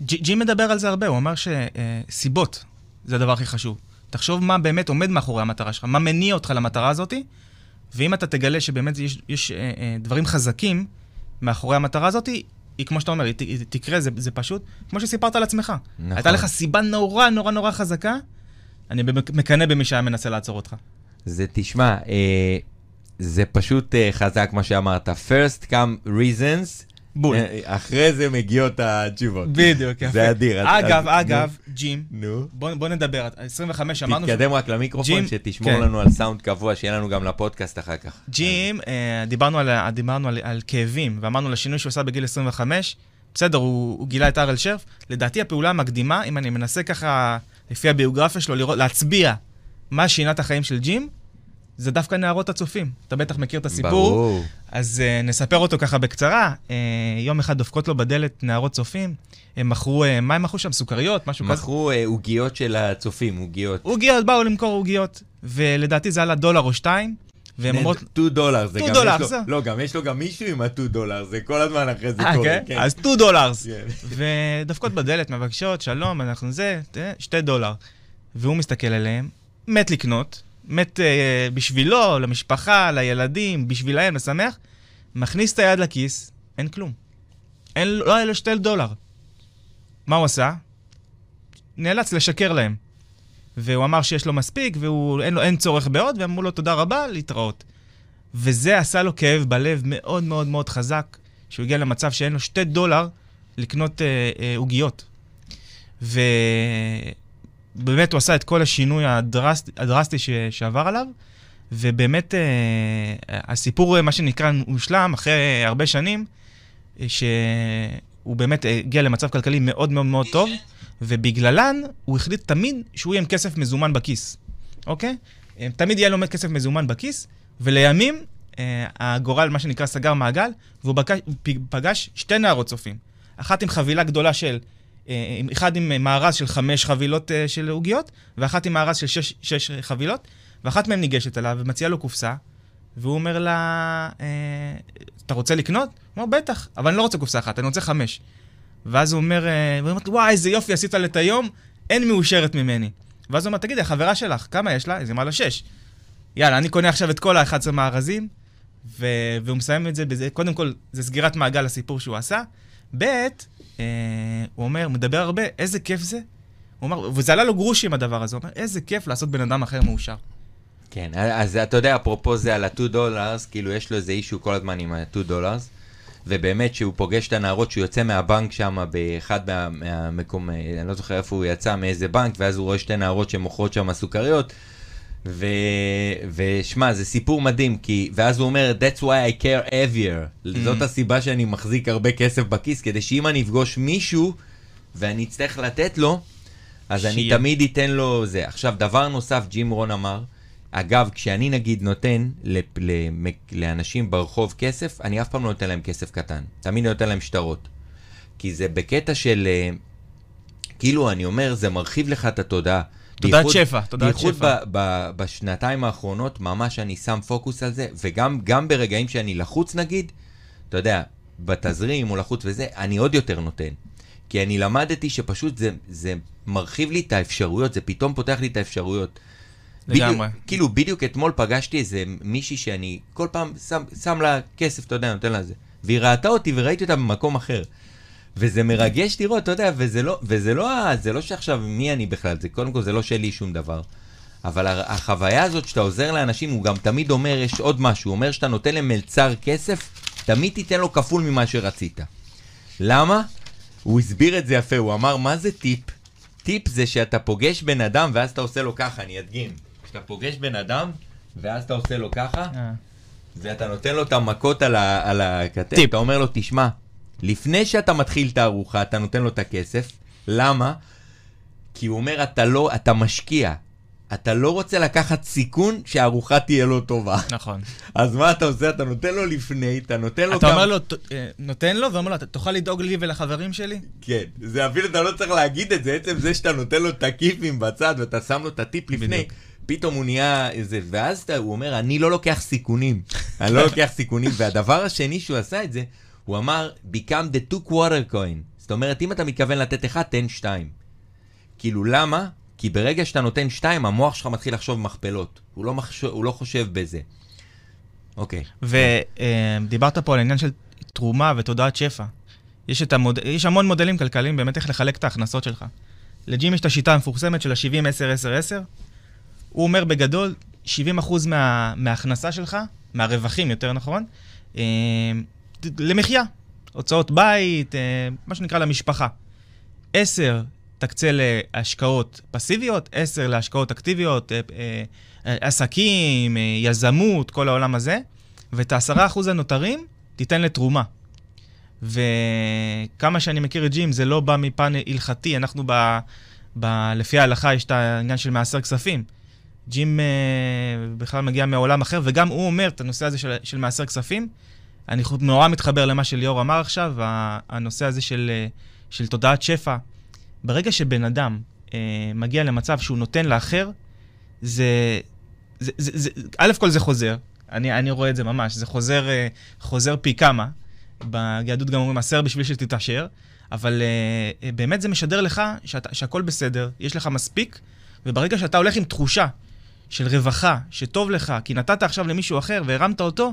ג'י מדבר על זה הרבה, הוא אמר שסיבות זה הדבר הכי חשוב. תחשוב מה באמת עומד מאחורי המטרה שלך, מה מניע אותך למטרה הזאתי, ואם אתה תגלה שבאמת יש, יש אה, אה, דברים חזקים מאחורי המטרה הזאתי, היא כמו שאתה אומר, היא, היא תקרה, זה, זה פשוט, כמו שסיפרת על עצמך. נכון. הייתה לך סיבה נורא נורא נורא חזקה, אני מקנא במי שהיה מנסה לעצור אותך. זה, תשמע, אה, זה פשוט אה, חזק מה שאמרת. first come reasons, בול. אה, אחרי זה מגיעות התשובות. בדיוק, יפה. זה אדיר. אגב, אגב, ג'ים, נו. בוא, נדבר, 25 אמרנו... תתקדם רק למיקרופון, שתשמור כן. לנו על סאונד קבוע, שיהיה לנו גם לפודקאסט אחר כך. ג'ים, אה, דיברנו, על, כאבים, ואמרנו על השינוי שהוא עשה בגיל 25, בסדר, הוא, גילה את ארל שרף. לדעתי הפעולה המקדימה, אם אני מנסה ככה, לפי הביוגרפיה שלו, להצביע מה שינה את החיים של ג'ים, זה דווקא נערות הצופים. אתה בטח מכיר את הסיפור. ברור. אז uh, נספר אותו ככה בקצרה. Uh, יום אחד דופקות לו בדלת נערות צופים, הם מכרו, uh, מה הם מכרו שם? סוכריות? משהו כזה? מכרו עוגיות של הצופים, עוגיות. עוגיות, באו למכור עוגיות, ולדעתי זה עלה דולר או שתיים, והן אומרות... 2 דולר, זה 2 גם דולר, יש לו. לא, גם יש לו גם מישהו עם ה-2 דולר, זה כל הזמן אחרי זה קורה. כן? אז 2 דולרס. כן. ודופקות בדלת, מבקשות, שלום, אנחנו זה, ת- שתי דולר. והוא מסתכל עליהם, מת לקנות, מת אה, בשבילו, למשפחה, לילדים, בשבילהם, משמח, מכניס את היד לכיס, אין כלום. אין, לא היה לו שתי דולר. מה הוא עשה? נאלץ לשקר להם. והוא אמר שיש לו מספיק, ואין לו, אין צורך בעוד, ואמרו לו תודה רבה, להתראות. וזה עשה לו כאב בלב מאוד מאוד מאוד חזק, שהוא הגיע למצב שאין לו שתי דולר לקנות אה, אה, ובאמת הוא עשה את כל השינוי הדרסט, הדרסטי ש, שעבר עליו, ובאמת אה, הסיפור, אה, מה שנקרא, הושלם אחרי הרבה שנים, אה, שהוא באמת הגיע למצב כלכלי מאוד מאוד מאוד טוב, ובגללן הוא החליט תמיד שהוא יהיה עם כסף מזומן בכיס, אוקיי? אה, תמיד יהיה לו כסף מזומן בכיס, ולימים אה, הגורל, מה שנקרא, סגר מעגל, והוא פגש שתי נערות צופים. אחת עם חבילה גדולה של, אחד עם אה, מארז של חמש חבילות אה, של עוגיות, ואחת עם מארז של שש, שש חבילות, ואחת מהן ניגשת אליו ומציעה לו קופסה, והוא אומר לה, אה, אתה רוצה לקנות? הוא אומר, בטח, אבל אני לא רוצה קופסה אחת, אני רוצה חמש. ואז הוא אומר, אה, והיא אומרת וואי, איזה יופי עשית לה את היום, אין מאושרת ממני. ואז הוא אומר, תגידי, החברה שלך, כמה יש לה? אז היא אמרה לה, שש. יאללה, אני קונה עכשיו את כל ה-11 מארזים. והוא מסיים את זה בזה, קודם כל, זה סגירת מעגל לסיפור שהוא עשה. ב', אה, הוא אומר, מדבר הרבה, איזה כיף זה. הוא אמר, וזה עלה לו גרושים הדבר הזה, הוא אומר, איזה כיף לעשות בן אדם אחר מאושר. כן, אז אתה יודע, אפרופו זה על ה-2 דולרס, כאילו יש לו איזה אישו כל הזמן עם ה-2 דולרס, ובאמת שהוא פוגש את הנערות, שהוא יוצא מהבנק שם באחד מה, מהמקום, אה, אני לא זוכר איפה הוא יצא, מאיזה בנק, ואז הוא רואה שתי נערות שמוכרות שם סוכריות, ו... ושמע, זה סיפור מדהים, כי... ואז הוא אומר, That's why I care heavier. Mm-hmm. זאת הסיבה שאני מחזיק הרבה כסף בכיס, כדי שאם אני אפגוש מישהו, ואני אצטרך לתת לו, אז אני שיהיה. תמיד אתן לו זה. עכשיו, דבר נוסף, ג'ים רון אמר, אגב, כשאני נגיד נותן לפ- למק- לאנשים ברחוב כסף, אני אף פעם לא נותן להם כסף קטן. תמיד נותן להם שטרות. כי זה בקטע של, אה, כאילו, אני אומר, זה מרחיב לך את התודעה. תודעת בייחוד- שפע, תודעת בייחוד שפע. ב- ב- בשנתיים האחרונות, ממש אני שם פוקוס על זה, וגם גם ברגעים שאני לחוץ נגיד, אתה יודע, בתזרים או לחוץ וזה, אני עוד יותר נותן. כי אני למדתי שפשוט זה, זה מרחיב לי את האפשרויות, זה פתאום פותח לי את האפשרויות. לגמרי. בדיוק, כאילו, בדיוק אתמול פגשתי איזה מישהי שאני כל פעם שם, שם לה כסף, אתה יודע, נותן לה זה. והיא ראתה אותי וראיתי אותה במקום אחר. וזה מרגש לראות, אתה יודע, וזה לא, וזה לא, זה לא שעכשיו מי אני בכלל, זה קודם כל זה לא שלי שום דבר. אבל החוויה הזאת שאתה עוזר לאנשים, הוא גם תמיד אומר, יש עוד משהו, הוא אומר שאתה נותן למלצר כסף, תמיד תיתן לו כפול ממה שרצית. למה? הוא הסביר את זה יפה, הוא אמר, מה זה טיפ? טיפ זה שאתה פוגש בן אדם ואז אתה עושה לו ככה, אני אדגים. כשאתה פוגש בן אדם ואז אתה עושה לו ככה, אה. ואתה נותן לו את המכות על, ה, על הכתף, טיפ. אתה אומר לו, תשמע, לפני שאתה מתחיל את הארוחה, אתה נותן לו את הכסף. למה? כי הוא אומר, אתה לא, אתה משקיע. אתה לא רוצה לקחת סיכון שהארוחה תהיה לא טובה. נכון. אז מה אתה עושה? אתה נותן לו לפני, אתה נותן לו אתה כמה- אומר לו, "ת- אה, נותן לו, ואומר לו, "אתה תוכל לדאוג לי ולחברים שלי? כן, זה אפילו אתה לא צריך להגיד את זה, עצם זה שאתה נותן לו את הכיפים בצד ואתה שם לו את הטיפ לפני, בדיוק. פתאום הוא נהיה איזה, ואז אתה, הוא אומר, אני לא לוקח סיכונים, אני לא לוקח סיכונים, והדבר השני שהוא עשה את זה, הוא אמר, become the two quarter coin, זאת אומרת, אם אתה מתכוון לתת אחד, תן שתיים. כאילו, למה? כי ברגע שאתה נותן שתיים, המוח שלך מתחיל לחשוב במכפלות, הוא לא, מחשוב, הוא לא חושב בזה. אוקיי. ודיברת פה על העניין של תרומה ותודעת שפע. יש, המוד... יש המון מודלים כלכליים באמת איך לחלק את ההכנסות שלך. לג'ים יש את השיטה המפורסמת של ה-70-10-10-10. הוא אומר בגדול, 70% מה... מההכנסה שלך, מהרווחים יותר נכון, אה, למחיה. הוצאות בית, אה, מה שנקרא למשפחה. 10 תקצה להשקעות פסיביות, 10 להשקעות אקטיביות, אה, אה, עסקים, יזמות, כל העולם הזה, ואת ה-10% הנותרים תיתן לתרומה. וכמה שאני מכיר את ג'ים, זה לא בא מפן הלכתי, אנחנו ב, ב, לפי ההלכה יש את העניין של מעשר כספים. ג'ים אה, בכלל מגיע מעולם אחר, וגם הוא אומר את הנושא הזה של, של מעשר כספים. אני נורא מתחבר למה שליאור אמר עכשיו, הנושא הזה של, אה, של תודעת שפע. ברגע שבן אדם אה, מגיע למצב שהוא נותן לאחר, זה, זה, זה, זה, א' כל זה חוזר, אני, אני רואה את זה ממש, זה חוזר, אה, חוזר פי כמה. ביהדות גם אומרים עשר בשביל שתתעשר, אבל אה, אה, באמת זה משדר לך שאת, שהכל בסדר, יש לך מספיק, וברגע שאתה הולך עם תחושה של רווחה, שטוב לך, כי נתת עכשיו למישהו אחר והרמת אותו,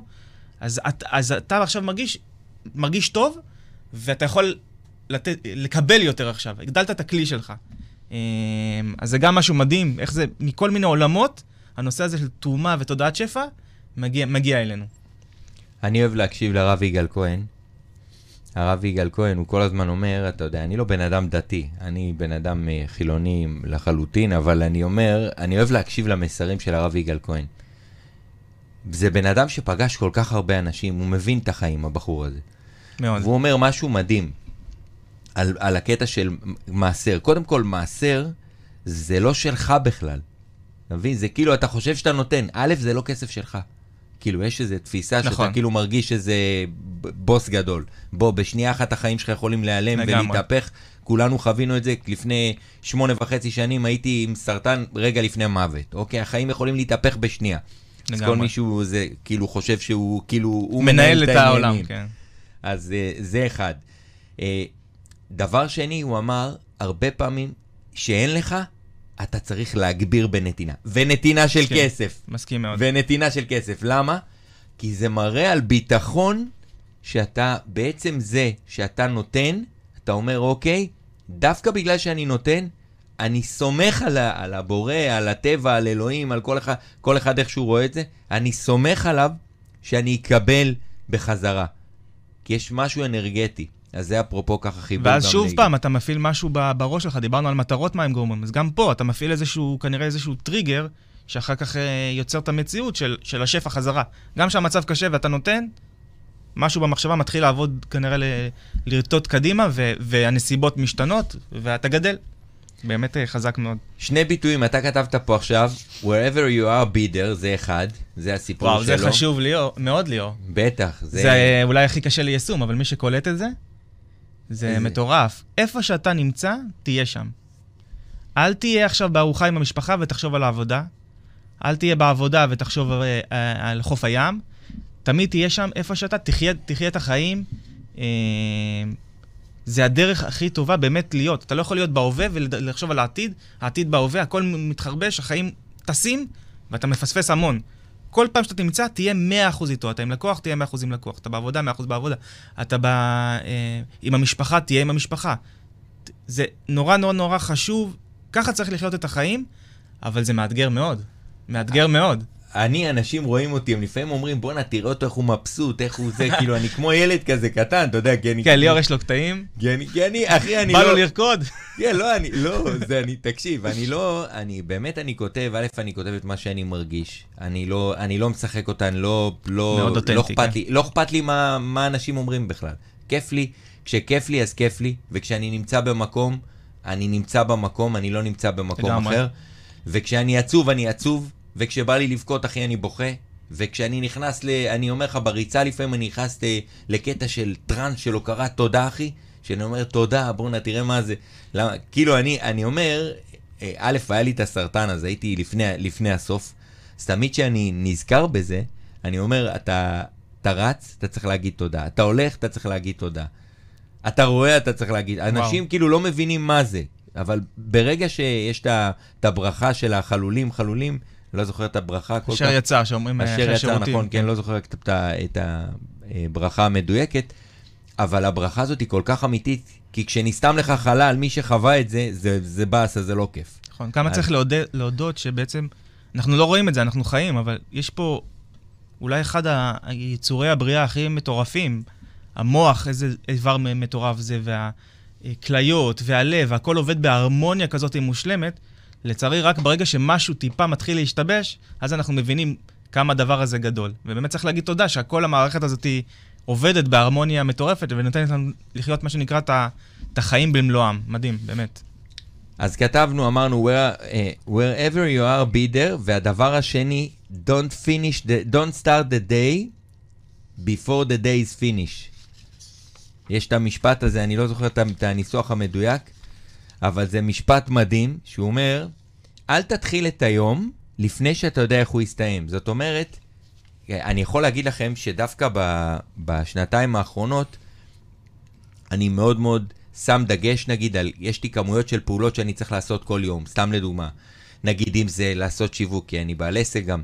אז, את, אז אתה עכשיו מרגיש, מרגיש טוב, ואתה יכול לתת, לקבל יותר עכשיו, הגדלת את הכלי שלך. אה, אז זה גם משהו מדהים, איך זה, מכל מיני עולמות, הנושא הזה של תרומה ותודעת שפע, מגיע, מגיע אלינו. אני אוהב להקשיב לרב יגאל כהן. הרב יגאל כהן, הוא כל הזמן אומר, אתה יודע, אני לא בן אדם דתי, אני בן אדם אה, חילוני לחלוטין, אבל אני אומר, אני אוהב להקשיב למסרים של הרב יגאל כהן. זה בן אדם שפגש כל כך הרבה אנשים, הוא מבין את החיים, הבחור הזה. מאוד. והוא אומר משהו מדהים על, על הקטע של מעשר. קודם כל, מעשר זה לא שלך בכלל. אתה מבין? זה כאילו, אתה חושב שאתה נותן. א', זה לא כסף שלך. כאילו, יש איזו תפיסה נכון. שאתה כאילו מרגיש ב- בוס גדול. בוא, בשנייה אחת החיים שלך יכולים להיעלם. ולהתהפך. כולנו חווינו את זה לפני שמונה וחצי שנים, הייתי עם סרטן רגע לפני המוות. אוקיי? החיים יכולים להתהפך בשנייה. אז כל. מישהו זה, כאילו חושב שהוא, כאילו, הוא מנהל את העולם, העניינים. כן. אז uh, זה אחד. Uh, דבר שני, הוא אמר, הרבה פעמים שאין לך, אתה צריך להגביר בנתינה. ונתינה של כן. כסף. מסכים מאוד. ונתינה של כסף. למה? כי זה מראה על ביטחון שאתה, בעצם זה שאתה נותן, אתה אומר, אוקיי, דווקא בגלל שאני נותן, אני סומך על, ה, על הבורא, על הטבע, על אלוהים, על כל אחד, כל אחד איך שהוא רואה את זה, אני סומך עליו שאני אקבל בחזרה. כי יש משהו אנרגטי. אז זה אפרופו ככה חיבור ואז גם שוב ליגאל. פעם, אתה מפעיל משהו בראש שלך, דיברנו על מטרות מה הם גורמים, אז גם פה אתה מפעיל איזשהו, כנראה איזשהו טריגר, שאחר כך אה, יוצר את המציאות של, של השפע חזרה. גם כשהמצב קשה ואתה נותן, משהו במחשבה מתחיל לעבוד כנראה ל- לרטוט קדימה, ו- והנסיבות משתנות, ואתה גדל. באמת אה, חזק מאוד. שני ביטויים, אתה כתבת פה עכשיו, wherever you are bidder, זה אחד, זה הסיפור וואו, שלו. זה חשוב ליאור, מאוד ליאור. בטח, זה... זה אה, אולי הכי קשה ליישום, אבל מי שקולט את זה, זה איזה- מטורף. איפה שאתה נמצא, תהיה שם. אל תהיה עכשיו בארוחה עם המשפחה ותחשוב על העבודה. אל תהיה בעבודה ותחשוב אה, אה, על חוף הים. תמיד תהיה שם איפה שאתה, תחיה, תחיה את החיים. אה, זה הדרך הכי טובה באמת להיות. אתה לא יכול להיות בהווה ולחשוב על העתיד. העתיד בהווה, הכל מתחרבש, החיים טסים, ואתה מפספס המון. כל פעם שאתה תמצא, תהיה 100% איתו. אתה עם לקוח, תהיה 100% עם לקוח. אתה בעבודה, 100% בעבודה. אתה בא, אה, עם המשפחה, תהיה עם המשפחה. זה נורא נורא נורא חשוב. ככה צריך לחיות את החיים, אבל זה מאתגר מאוד. מאתגר מאוד. אני, אנשים רואים אותי, הם לפעמים אומרים, בואנה, תראה אותו איך הוא מבסוט, איך הוא זה, כאילו, אני כמו ילד כזה קטן, אתה יודע, כי אני... כן, ליאור יש לו קטעים. כי אני, כי אני, אחי, אני בא לא... לו לרקוד. כן, לא, אני, לא, זה, אני, תקשיב, אני לא, אני, באמת אני כותב, א', אני כותב את מה שאני מרגיש. אני לא, אני לא משחק אותה, אני לא, לא, מאוד אותנטי, לא אכפת כן. לי, לא אכפת לי מה, מה אנשים אומרים בכלל. כיף לי, כשכיף לי אז כיף לי, וכשאני נמצא במקום, אני נמצא במקום, אני לא נמצא במקום. אחר. וכשאני עצוב, אני עצוב, וכשבא לי לבכות, אחי, אני בוכה. וכשאני נכנס ל... אני אומר לך, בריצה לפעמים אני נכנס. לקטע של טראנס של הוקרת תודה, אחי. שאני אומר, תודה, בואנה, תראה מה זה. למה? כאילו, אני, אני אומר, אה, א', היה לי את הסרטן, אז הייתי לפני, לפני הסוף. אז תמיד כשאני נזכר בזה, אני אומר, אתה, אתה רץ, אתה צריך להגיד תודה. אתה הולך, אתה צריך להגיד תודה. אתה רואה, אתה צריך להגיד. אנשים כאילו לא מבינים מה זה, אבל ברגע שיש את הברכה של החלולים, חלולים, לא זוכר את הברכה כל כך. אשר יצא, שאומרים אה, אשר אחרי יצא, שירותים. נכון, כן, לא זוכר את הברכה המדויקת, אבל הברכה הזאת היא כל כך אמיתית, כי כשנסתם לך חלל, מי שחווה את זה, זה, זה באסה, זה לא כיף. נכון, כמה אז- צריך להודות, להודות שבעצם, אנחנו לא רואים את זה, אנחנו חיים, אבל יש פה אולי אחד היצורי הבריאה הכי מטורפים. המוח, איזה איבר מטורף זה, והכליות, והלב, הכל עובד בהרמוניה כזאת מושלמת. לצערי, רק ברגע שמשהו טיפה מתחיל להשתבש, אז אנחנו מבינים כמה הדבר הזה גדול. ובאמת צריך להגיד תודה שכל המערכת הזאת עובדת בהרמוניה מטורפת, ונותנת לנו לחיות מה שנקרא את החיים במלואם. מדהים, באמת. אז כתבנו, אמרנו, where, uh, wherever you are, be there, והדבר השני, don't finish, the, don't start the day before the day is finished. יש את המשפט הזה, אני לא זוכר את הניסוח המדויק, אבל זה משפט מדהים, שהוא אומר, אל תתחיל את היום לפני שאתה יודע איך הוא יסתיים. זאת אומרת, אני יכול להגיד לכם שדווקא ב, בשנתיים האחרונות, אני מאוד מאוד שם דגש, נגיד, על, יש לי כמויות של פעולות שאני צריך לעשות כל יום, סתם לדוגמה. נגיד אם זה לעשות שיווק, כי אני בעל עסק גם,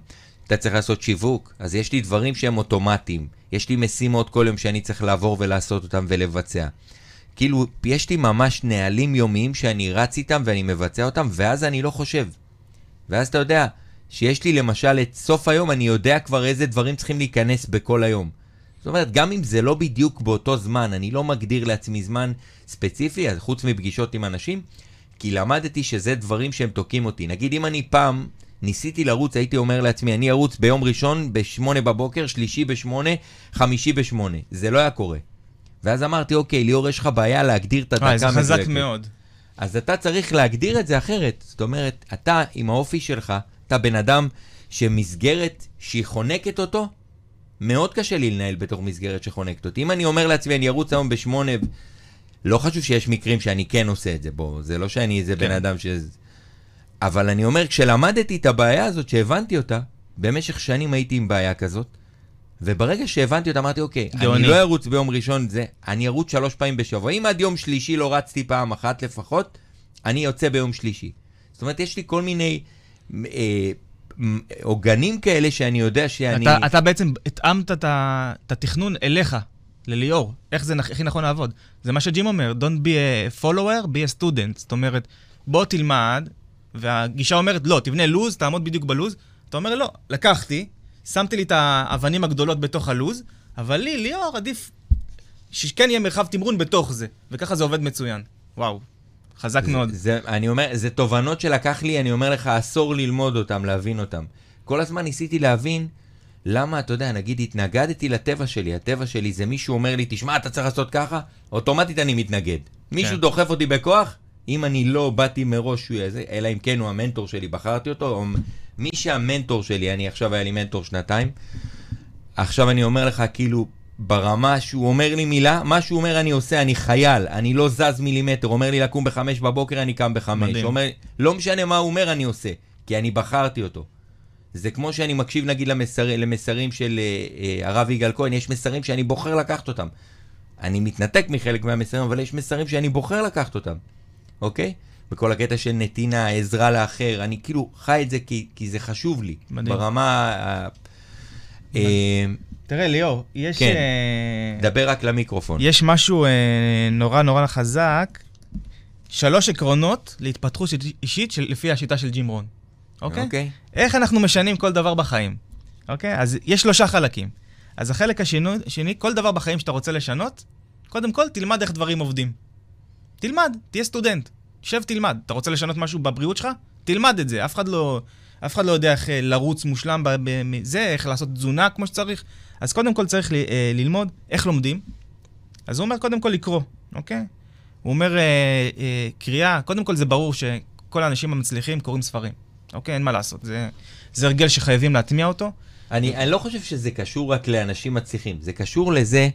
אתה צריך לעשות שיווק, אז יש לי דברים שהם אוטומטיים. יש לי משימות כל יום שאני צריך לעבור ולעשות אותם ולבצע. כאילו, יש לי ממש נהלים יומיים שאני רץ איתם ואני מבצע אותם, ואז אני לא חושב. ואז אתה יודע, שיש לי למשל את סוף היום, אני יודע כבר איזה דברים צריכים להיכנס בכל היום. זאת אומרת, גם אם זה לא בדיוק באותו זמן, אני לא מגדיר לעצמי זמן ספציפי, אז חוץ מפגישות עם אנשים, כי למדתי שזה דברים שהם תוקעים אותי. נגיד, אם אני פעם ניסיתי לרוץ, הייתי אומר לעצמי, אני ארוץ ביום ראשון ב-8 בבוקר, שלישי ב-8, חמישי ב-8. זה לא היה קורה. ואז אמרתי, אוקיי, ליאור, יש לך בעיה להגדיר את הדקה וואי, זה חזק המדויקת." מאוד. אז אתה צריך להגדיר את זה אחרת. זאת אומרת, אתה עם האופי שלך, אתה בן אדם שמסגרת שהיא חונקת אותו, מאוד קשה לי לנהל בתוך מסגרת שחונקת אותי. אם אני אומר לעצמי, אני ארוץ היום בשמונה, לא חשוב שיש מקרים שאני כן עושה את זה, בוא, זה לא שאני איזה בן כן. אדם ש... אבל אני אומר, כשלמדתי את הבעיה הזאת, שהבנתי אותה, במשך שנים הייתי עם בעיה כזאת, וברגע שהבנתי אותה, אמרתי, אוקיי, גאוני. אני לא ארוץ ביום ראשון זה, אני ארוץ שלוש פעמים בשבוע. אם עד יום שלישי לא רצתי פעם אחת לפחות, אני יוצא ביום שלישי. זאת אומרת, יש לי כל מיני אה, עוגנים כאלה שאני יודע שאני... אתה, אתה בעצם התאמת את התכנון אליך, לליאור. איך זה הכי נכון לעבוד. זה מה שג'ים אומר, Don't be a follower, be a student. זאת אומרת, בוא תלמד, והגישה אומרת, לא, תבנה לוז, תעמוד בדיוק בלוז. אתה אומר, לא, לקחתי, שמתי לי את האבנים הגדולות בתוך הלוז, אבל לי, ליאור, עדיף שכן יהיה מרחב תמרון בתוך זה. וככה זה עובד מצוין. וואו, חזק מאוד. זה, זה, אני אומר, זה תובנות שלקח לי, אני אומר לך, עשור ללמוד אותם, להבין אותם. כל הזמן ניסיתי להבין למה, אתה יודע, נגיד התנגדתי לטבע שלי, הטבע שלי זה מישהו אומר לי, תשמע, אתה צריך לעשות ככה, אוטומטית אני מתנגד. מישהו כן. דוחף אותי בכוח, אם אני לא באתי מראש שהוא אלא אם כן הוא המנטור שלי, בחרתי אותו, או מי שהמנטור שלי, אני עכשיו היה לי מנטור שנתיים, עכשיו אני אומר לך, כאילו, ברמה שהוא אומר לי מילה, מה שהוא אומר אני עושה, אני חייל, אני לא זז מילימטר, אומר לי לקום בחמש בבוקר, אני קם בחמש. מדהים. אומר, לא משנה מה הוא אומר, אני עושה, כי אני בחרתי אותו. זה כמו שאני מקשיב נגיד למסר, למסרים של אה, אה, הרב יגאל כהן, יש מסרים שאני בוחר לקחת אותם. אני מתנתק מחלק מהמסרים, אבל יש מסרים שאני בוחר לקחת אותם, אוקיי? בכל הקטע של נתינה, עזרה לאחר, אני כאילו חי את זה כי, כי זה חשוב לי. מדהים. ברמה... ה- אה, תראה, ליאור, יש... כן. אה, דבר רק למיקרופון. יש משהו אה, נורא נורא חזק, שלוש עקרונות להתפתחות אישית של, לפי השיטה של ג'ים רון. אוקיי? אוקיי. איך אנחנו משנים כל דבר בחיים, אוקיי? אז יש שלושה חלקים. אז החלק השני, שני, כל דבר בחיים שאתה רוצה לשנות, קודם כל תלמד איך דברים עובדים. תלמד, תהיה סטודנט. שב תלמד. אתה רוצה לשנות משהו בבריאות שלך? תלמד את זה. אף אחד לא, אף אחד לא יודע איך אה, לרוץ מושלם בזה, איך לעשות תזונה כמו שצריך. אז קודם כל צריך ל, אה, ללמוד איך לומדים. אז הוא אומר קודם כל לקרוא, אוקיי? הוא אומר אה, אה, קריאה, קודם כל זה ברור שכל האנשים המצליחים קוראים ספרים, אוקיי? אין מה לעשות. זה, זה הרגל שחייבים להטמיע אותו. אני, אני לא חושב שזה קשור רק לאנשים מצליחים, זה קשור לזה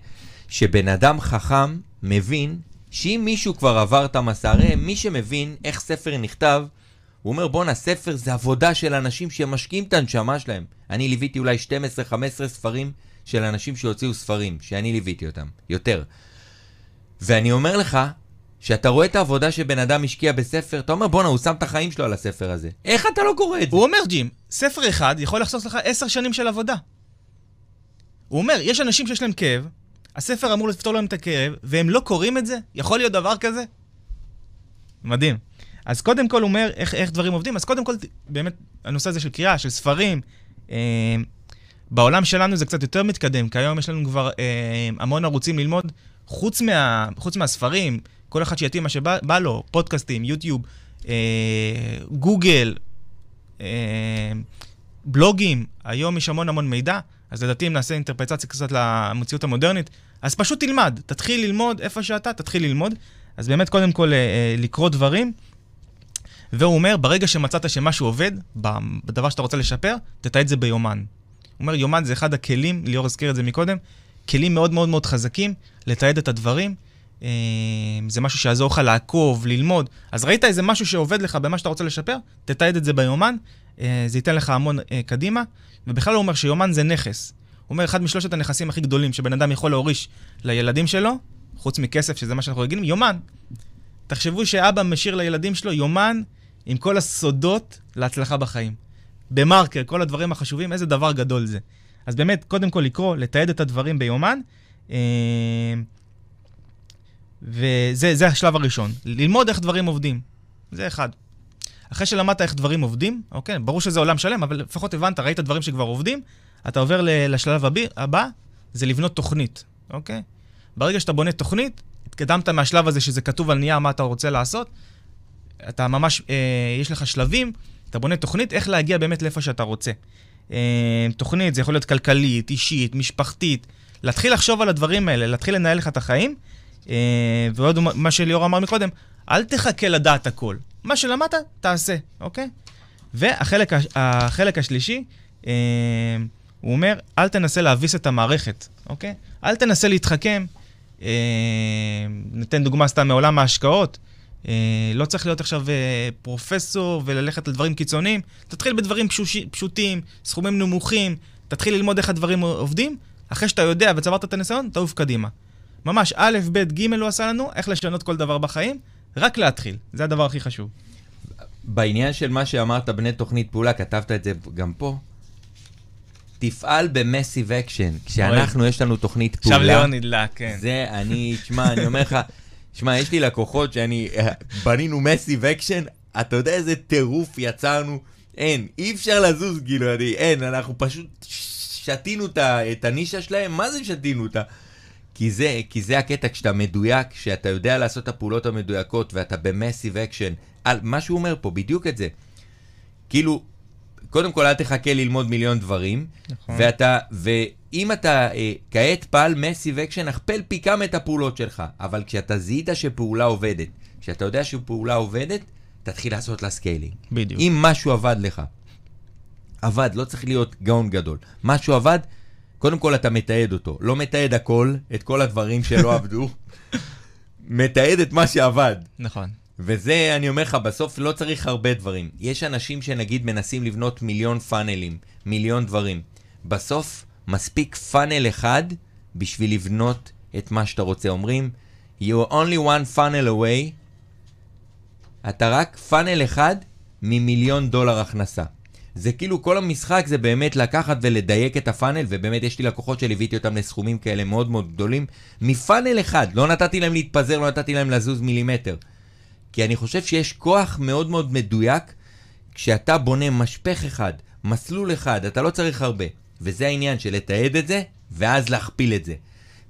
שבן אדם חכם מבין שאם מישהו כבר עבר את המסע, הרי מי שמבין איך ספר נכתב, הוא אומר בואנה, ספר זה עבודה של אנשים שמשקיעים את הנשמה שלהם. אני ליוויתי אולי 12-15 ספרים של אנשים שהוציאו ספרים, שאני ליוויתי אותם, יותר. ואני אומר לך, שאתה רואה את העבודה שבן אדם השקיע בספר, אתה אומר בואנה, הוא שם את החיים שלו על הספר הזה. איך אתה לא קורא את זה? הוא אומר, ג'ים, ספר אחד יכול לחסוך לך עשר שנים של עבודה. הוא אומר, יש אנשים שיש להם כאב, הספר אמור לפתור להם את הכאב, והם לא קוראים את זה? יכול להיות דבר כזה? מדהים. אז קודם כל הוא אומר איך, איך דברים עובדים, אז קודם כל באמת הנושא הזה של קריאה, של ספרים, אה, בעולם שלנו זה קצת יותר מתקדם, כי היום יש לנו כבר אה, המון ערוצים ללמוד, חוץ, מה, חוץ מהספרים, כל אחד שיתאים מה שבא לו, פודקאסטים, יוטיוב, אה, גוגל, אה, בלוגים, היום יש המון המון מידע, אז לדעתי אם נעשה אינטרפרטציה קצת למציאות המודרנית, אז פשוט תלמד, תתחיל ללמוד איפה שאתה, תתחיל ללמוד. אז באמת קודם כל אה, אה לקרוא דברים. והוא אומר, ברגע שמצאת שמשהו עובד, בדבר שאתה רוצה לשפר, תתעד זה ביומן. הוא אומר, יומן זה אחד הכלים, ליאור הזכיר את זה מקודם, כלים מאוד מאוד מאוד חזקים לתעד את הדברים. אה, זה משהו שיעזור לך לעקוב, ללמוד. אז ראית איזה משהו שעובד לך במה שאתה רוצה לשפר, תתעד את זה ביומן, זה ייתן לך המון אה, קדימה. ובכלל הוא אומר שיומן זה נכס. הוא אומר, אחד משלושת הנכסים הכי גדולים שבן אדם יכול להוריש לילדים שלו, חוץ מכסף, שזה מה שאנחנו רגילים, יומן. תחשבו שאבא משאיר לילדים שלו יומן עם כל הסודות להצלחה בחיים. במרקר, כל הדברים החשובים, איזה דבר גדול זה. אז באמת, קודם כל לקרוא, לתעד את הדברים ביומן, אה, וזה השלב הראשון. ללמוד איך דברים עובדים. זה אחד. אחרי שלמדת איך דברים עובדים, אוקיי, ברור שזה עולם שלם, אבל לפחות הבנת, ראית דברים שכבר עובדים, אתה עובר לשלב הבא, זה לבנות תוכנית, אוקיי? ברגע שאתה בונה תוכנית, התקדמת מהשלב הזה שזה כתוב על נייר מה אתה רוצה לעשות, אתה ממש, אה, יש לך שלבים, אתה בונה תוכנית איך להגיע באמת לאיפה שאתה רוצה. אה, תוכנית, זה יכול להיות כלכלית, אישית, משפחתית, להתחיל לחשוב על הדברים האלה, להתחיל לנהל לך את החיים. אה, ועוד מה שליאור אמר מקודם, אל תחכה לדעת הכל. מה שלמדת, תעשה, אוקיי? והחלק החלק השלישי, אה, הוא אומר, אל תנסה להביס את המערכת, אוקיי? אל תנסה להתחכם. אה, ניתן דוגמה סתם מעולם ההשקעות. אה, לא צריך להיות עכשיו אה, פרופסור וללכת לדברים קיצוניים. תתחיל בדברים פשוש, פשוטים, סכומים נמוכים, תתחיל ללמוד איך הדברים עובדים. אחרי שאתה יודע וצברת את הניסיון, תעוף קדימה. ממש א', ב', ג' הוא עשה לנו, איך לשנות כל דבר בחיים, רק להתחיל. זה הדבר הכי חשוב. בעניין של מה שאמרת, בני תוכנית פעולה, כתבת את זה גם פה. תפעל ב massive action. כשאנחנו, יש לנו תוכנית פעולה. עכשיו ליאור נדלק, כן. זה, אני, תשמע, אני אומר לך, תשמע, יש לי לקוחות שאני, בנינו massive action, אתה יודע איזה טירוף יצרנו? אין, אי אפשר לזוז, כאילו, אני, אין, אנחנו פשוט שתינו את הנישה שלהם, מה זה שתינו אותה? כי זה, כי זה הקטע, כשאתה מדויק, כשאתה יודע לעשות את הפעולות המדויקות, ואתה ב massive action, על מה שהוא אומר פה, בדיוק את זה. כאילו, קודם כל אל תחכה ללמוד מיליון דברים, נכון. ואתה, ואם אתה אה, כעת פעל massive action, הכפל פי כמה את הפעולות שלך. אבל כשאתה זיהית שפעולה עובדת, כשאתה יודע שפעולה עובדת, תתחיל לעשות לה scaling. בדיוק. אם משהו עבד לך, עבד, לא צריך להיות גאון גדול. משהו עבד, קודם כל אתה מתעד אותו. לא מתעד הכל, את כל הדברים שלא עבדו. מתעד את מה שעבד. נכון. וזה, אני אומר לך, בסוף לא צריך הרבה דברים. יש אנשים שנגיד מנסים לבנות מיליון funnel ים, מיליון דברים. בסוף, מספיק funnel אחד בשביל לבנות את מה שאתה רוצה. אומרים, you're only one funnel away, אתה רק פאנל אחד ממיליון דולר הכנסה. זה כאילו כל המשחק זה באמת לקחת ולדייק את הפאנל, ובאמת יש לי לקוחות שליוויתי אותם לסכומים כאלה מאוד מאוד גדולים, מפאנל אחד, לא נתתי להם להתפזר, לא נתתי להם לזוז מילימטר. כי אני חושב שיש כוח מאוד מאוד מדויק כשאתה בונה משפך אחד, מסלול אחד, אתה לא צריך הרבה. וזה העניין של לתעד את זה, ואז להכפיל את זה.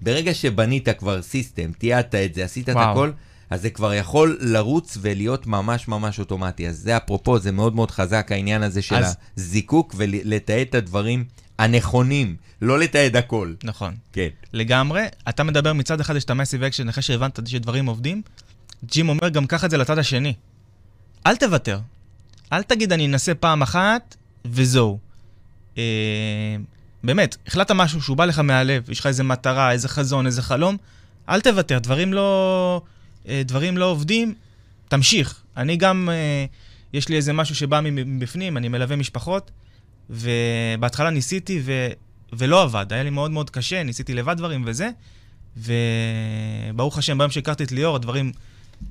ברגע שבנית כבר system, תיעדת את זה, עשית וואו. את הכל, אז זה כבר יכול לרוץ ולהיות ממש ממש אוטומטי. אז זה אפרופו, זה מאוד מאוד חזק העניין הזה של אז- הזיקוק ולתעד את הדברים הנכונים, לא לתעד הכל. נכון. כן. לגמרי. אתה מדבר מצד אחד, יש את ה massive action, אחרי שהבנת שדברים עובדים. ג'ים אומר, גם קח את זה לצד השני. אל תוותר. אל תגיד, אני אנסה פעם אחת, וזהו. אה, באמת, החלטת משהו שהוא בא לך מהלב, יש לך איזה מטרה, איזה חזון, איזה חלום, אל תוותר, דברים לא, דברים לא עובדים, תמשיך. אני גם, אה, יש לי איזה משהו שבא מבפנים, אני מלווה משפחות, ובהתחלה ניסיתי ו, ולא עבד, היה לי מאוד מאוד קשה, ניסיתי לבד דברים וזה, וברוך השם, ביום שהכרתי את ליאור, הדברים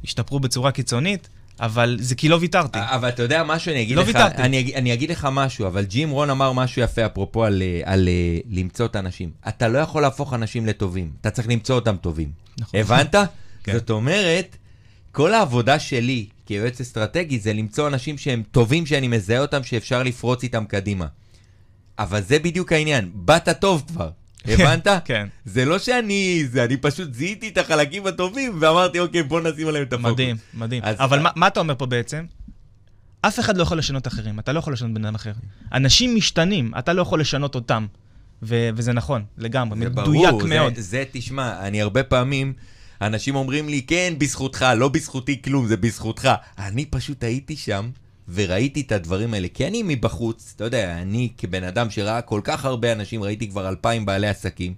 השתפרו בצורה קיצונית, אבל זה כי לא ויתרתי. אבל אתה יודע משהו, אני אגיד לא לך, ויתרתי. אני, אני אגיד לך משהו, אבל ג'ים רון אמר משהו יפה אפרופו על, אה, על אה, למצוא את האנשים. אתה לא יכול להפוך אנשים לטובים, אתה צריך למצוא אותם טובים. נכון. הבנת? כן. זאת אומרת, כל העבודה שלי כיועץ אסטרטגי זה למצוא אנשים שהם טובים, שאני מזהה אותם, שאפשר לפרוץ איתם קדימה. אבל זה בדיוק העניין, באת טוב כבר, הבנת? כן. זה לא שאני, זה, אני פשוט זיהיתי את החלקים הטובים ואמרתי, אוקיי, בוא נשים עליהם את הפוקוס. מדהים, מדהים. אז- אבל מה, מה אתה אומר פה בעצם? אף אחד לא יכול לשנות אחרים, אתה לא יכול לשנות בן אדם אחר. אנשים משתנים, אתה לא יכול לשנות אותם. ו- וזה נכון, לגמרי, מדויק ברור, מאוד. זה, זה, תשמע, אני הרבה פעמים, אנשים אומרים לי, כן, בזכותך, לא בזכותי כלום, זה בזכותך. אני פשוט הייתי שם, וראיתי את הדברים האלה. כי אני מבחוץ, אתה יודע, אני כבן אדם שראה כל כך הרבה אנשים, ראיתי כבר אלפיים בעלי עסקים,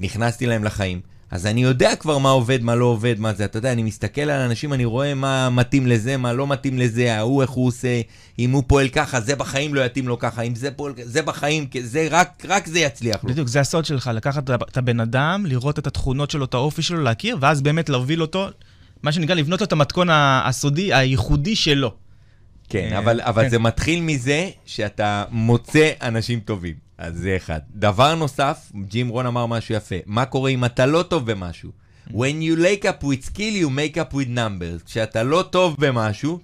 נכנסתי להם לחיים. אז אני יודע כבר מה עובד, מה לא עובד, מה זה. אתה יודע, אני מסתכל על אנשים, אני רואה מה מתאים לזה, מה לא מתאים לזה, ההוא איך הוא עושה, אם הוא פועל ככה, זה בחיים לא יתאים לו ככה, אם זה פועל, זה בחיים, זה רק, רק זה יצליח לו. בדיוק, זה הסוד שלך, לקחת את הבן אדם, לראות את התכונות שלו, את האופי שלו, להכיר, ואז באמת להוביל אותו, מה שנקרא, לבנות לו את המתכון הסודי, הייחודי שלו. כן, אה, אבל, אבל כן. זה מתחיל מזה שאתה מוצא אנשים טובים. אז זה אחד. דבר נוסף, ג'ים רון אמר משהו יפה, מה קורה אם אתה לא טוב במשהו? When you make up with skill, you make up with numbers. כשאתה לא טוב במשהו,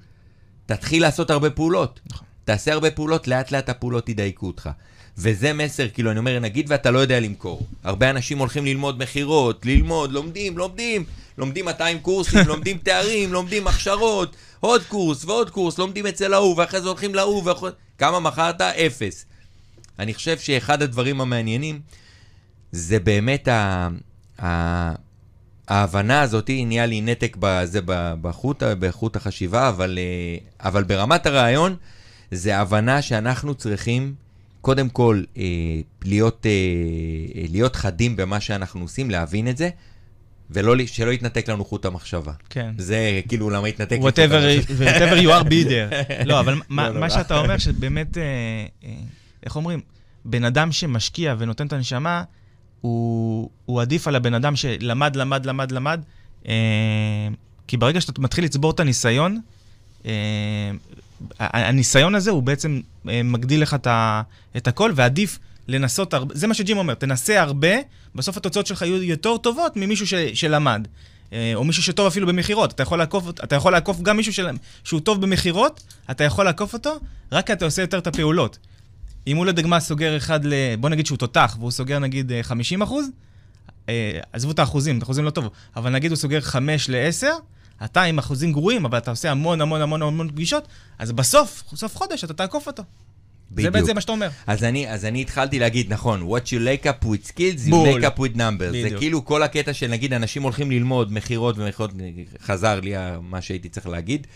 תתחיל לעשות הרבה פעולות. נכון. תעשה הרבה פעולות, לאט לאט הפעולות ידייקו אותך. וזה מסר, כאילו, אני אומר, נגיד ואתה לא יודע למכור. הרבה אנשים הולכים ללמוד מכירות, ללמוד, לומדים, לומדים, לומדים 200 קורסים, לומדים תארים, לומדים הכשרות, עוד קורס ועוד קורס, לומדים אצל ההוא, ואחרי זה הולכים להוא, ואחרי... כמה מכרת? אפס. אני חושב שאחד הדברים המעניינים זה באמת ה... ה... ההבנה הזאת, נהיה לי נתק בזה, בחוט, בחוט החשיבה, אבל, אה, אבל ברמת הרעיון, זה ההבנה שאנחנו צריכים, קודם כל, אה, להיות, אה, להיות חדים במה שאנחנו עושים, להבין את זה, ולא, שלא יתנתק לנו חוט המחשבה. כן. זה כאילו למה יתנתק לי חוט המחשבה. whatever you are be there. לא, אבל מה- לא, לא, מה לא. שאתה אומר, שבאמת, אה, אה, איך אומרים, בן אדם שמשקיע ונותן את הנשמה, הוא הוא עדיף על הבן אדם שלמד, למד, למד, למד, אה, כי ברגע שאתה מתחיל לצבור את הניסיון, אה, הניסיון הזה הוא בעצם אה, מגדיל לך את ה- את הכל, ועדיף לנסות הרבה, זה מה שג'ים אומר, תנסה הרבה, בסוף התוצאות שלך יהיו יותר טובות ממישהו ש, שלמד. אה, או מישהו שטוב אפילו במכירות. אתה אתה יכול לעקוף גם מישהו של, שהוא טוב במכירות, אתה יכול לעקוף אותו, רק כי אתה עושה יותר את הפעולות. אם הוא לדוגמה סוגר אחד ל... בוא נגיד שהוא תותח, והוא סוגר נגיד אה, 50 אחוז, אה, עזבו את האחוזים, את האחוזים לא טוב, אבל נגיד הוא סוגר 5 ל-10, אתה עם אחוזים גרועים, אבל אתה עושה המון המון המון המון פגישות, אז בסוף, סוף חודש, אתה תעקוף אותו. זה בדיוק. בעצם מה שאתה אומר. אז אני, אז אני התחלתי להגיד, נכון, what you make up with skills, you בול. make up with numbers. זה בדיוק. כאילו כל הקטע של נגיד אנשים הולכים ללמוד מכירות ומכירות, חזר לי מה שהייתי צריך להגיד,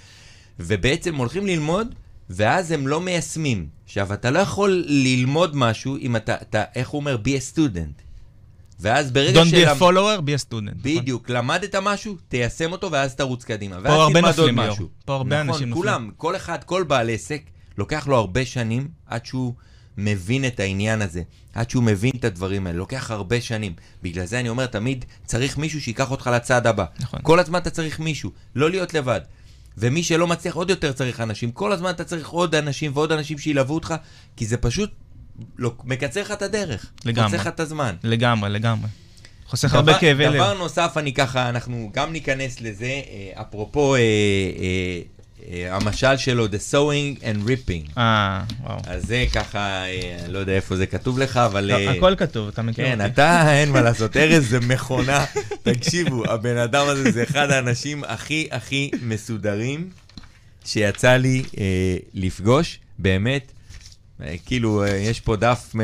ובעצם הולכים ללמוד, ואז הם לא מיישמים. עכשיו, אתה לא יכול ללמוד משהו אם אתה, אתה איך הוא אומר? be a student. ואז ברגע Don't be שלמ- a follower, be a student. נכון? בדיוק, למדת משהו, תיישם אותו ואז תרוץ קדימה. פה הרבה נופלים. משהו. פה הרבה נכון, אנשים כולם, כל אחד, כל בעל עסק, לוקח לו הרבה שנים עד שהוא מבין את העניין הזה, עד שהוא מבין את הדברים האלה, לוקח הרבה שנים. בגלל זה אני אומר, תמיד צריך מישהו שיקח אותך לצעד הבא. נכון. כל הזמן אתה צריך מישהו, לא להיות לבד. ומי שלא מצליח עוד יותר צריך אנשים. כל הזמן אתה צריך עוד אנשים ועוד אנשים שילוו אותך, כי זה פשוט לא, מקצר לך את הדרך. לגמרי. מקצר לך את הזמן. לגמרי, לגמרי. חוסך דבר- הרבה כאבי לב. דבר נוסף, אני ככה, אנחנו גם ניכנס לזה, אה, אפרופו אה, אה, אה, המשל שלו, The sewing and ripping. אה, וואו. אז זה ככה, אה, לא יודע איפה זה כתוב לך, אבל... לא, אה, הכל כתוב, אתה מכיר כן, אותי. אתה, אין מה לעשות, ארז זה מכונה. תקשיבו, הבן אדם הזה זה אחד האנשים הכי הכי מסודרים שיצא לי אה, לפגוש, באמת. אה, כאילו, אה, יש פה דף,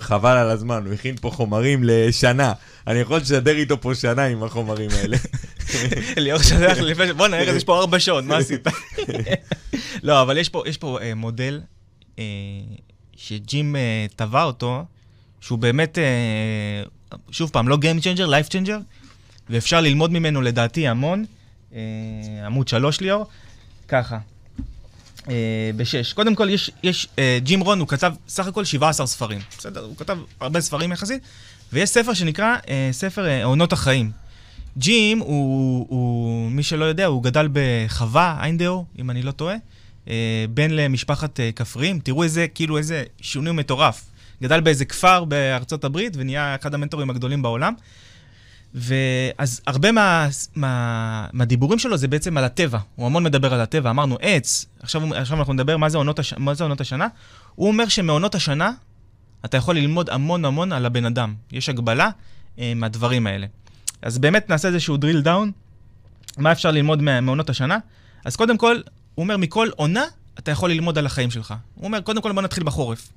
חבל על הזמן, הוא הכין פה חומרים לשנה. אני יכול לשדר איתו פה שנה עם החומרים האלה. ליאור שלח לפני. בואנה, ארז, יש פה ארבע שעות, מה עשית? לא, אבל יש פה, אה, מודל שג'ים טבע אותו, שהוא באמת, שוב פעם, לא Game Changer, Life Changer, ואפשר ללמוד ממנו לדעתי המון. עמוד שלוש, ליאור, ככה. אה, בשש. קודם כל, יש, יש אה, ג'ים רון, הוא כתב סך הכל 17 ספרים. בסדר? הוא כתב הרבה ספרים יחסית, ויש ספר שנקרא אה, ספר אה, עונות החיים. ג'ים הוא, הוא, מי שלא יודע, הוא גדל בחווה, איינדאו, אם אני לא טועה, אה, בן למשפחת אה, כפריים. תראו איזה, כאילו איזה שינוי מטורף. גדל באיזה כפר בארצות הברית ונהיה אחד המנטורים הגדולים בעולם. ואז הרבה מה, מה, מהדיבורים שלו זה בעצם על הטבע. הוא המון מדבר על הטבע. אמרנו עץ, עכשיו, עכשיו אנחנו נדבר מה זה, עונות הש, מה זה עונות השנה. הוא אומר שמעונות השנה אתה יכול ללמוד המון המון על הבן אדם. יש הגבלה אה, מהדברים האלה. אז באמת נעשה איזשהו drill down, מה אפשר ללמוד מעונות השנה. אז קודם כל, הוא אומר, מכל עונה אתה יכול ללמוד על החיים שלך. הוא אומר, קודם כל בוא נתחיל בחורף.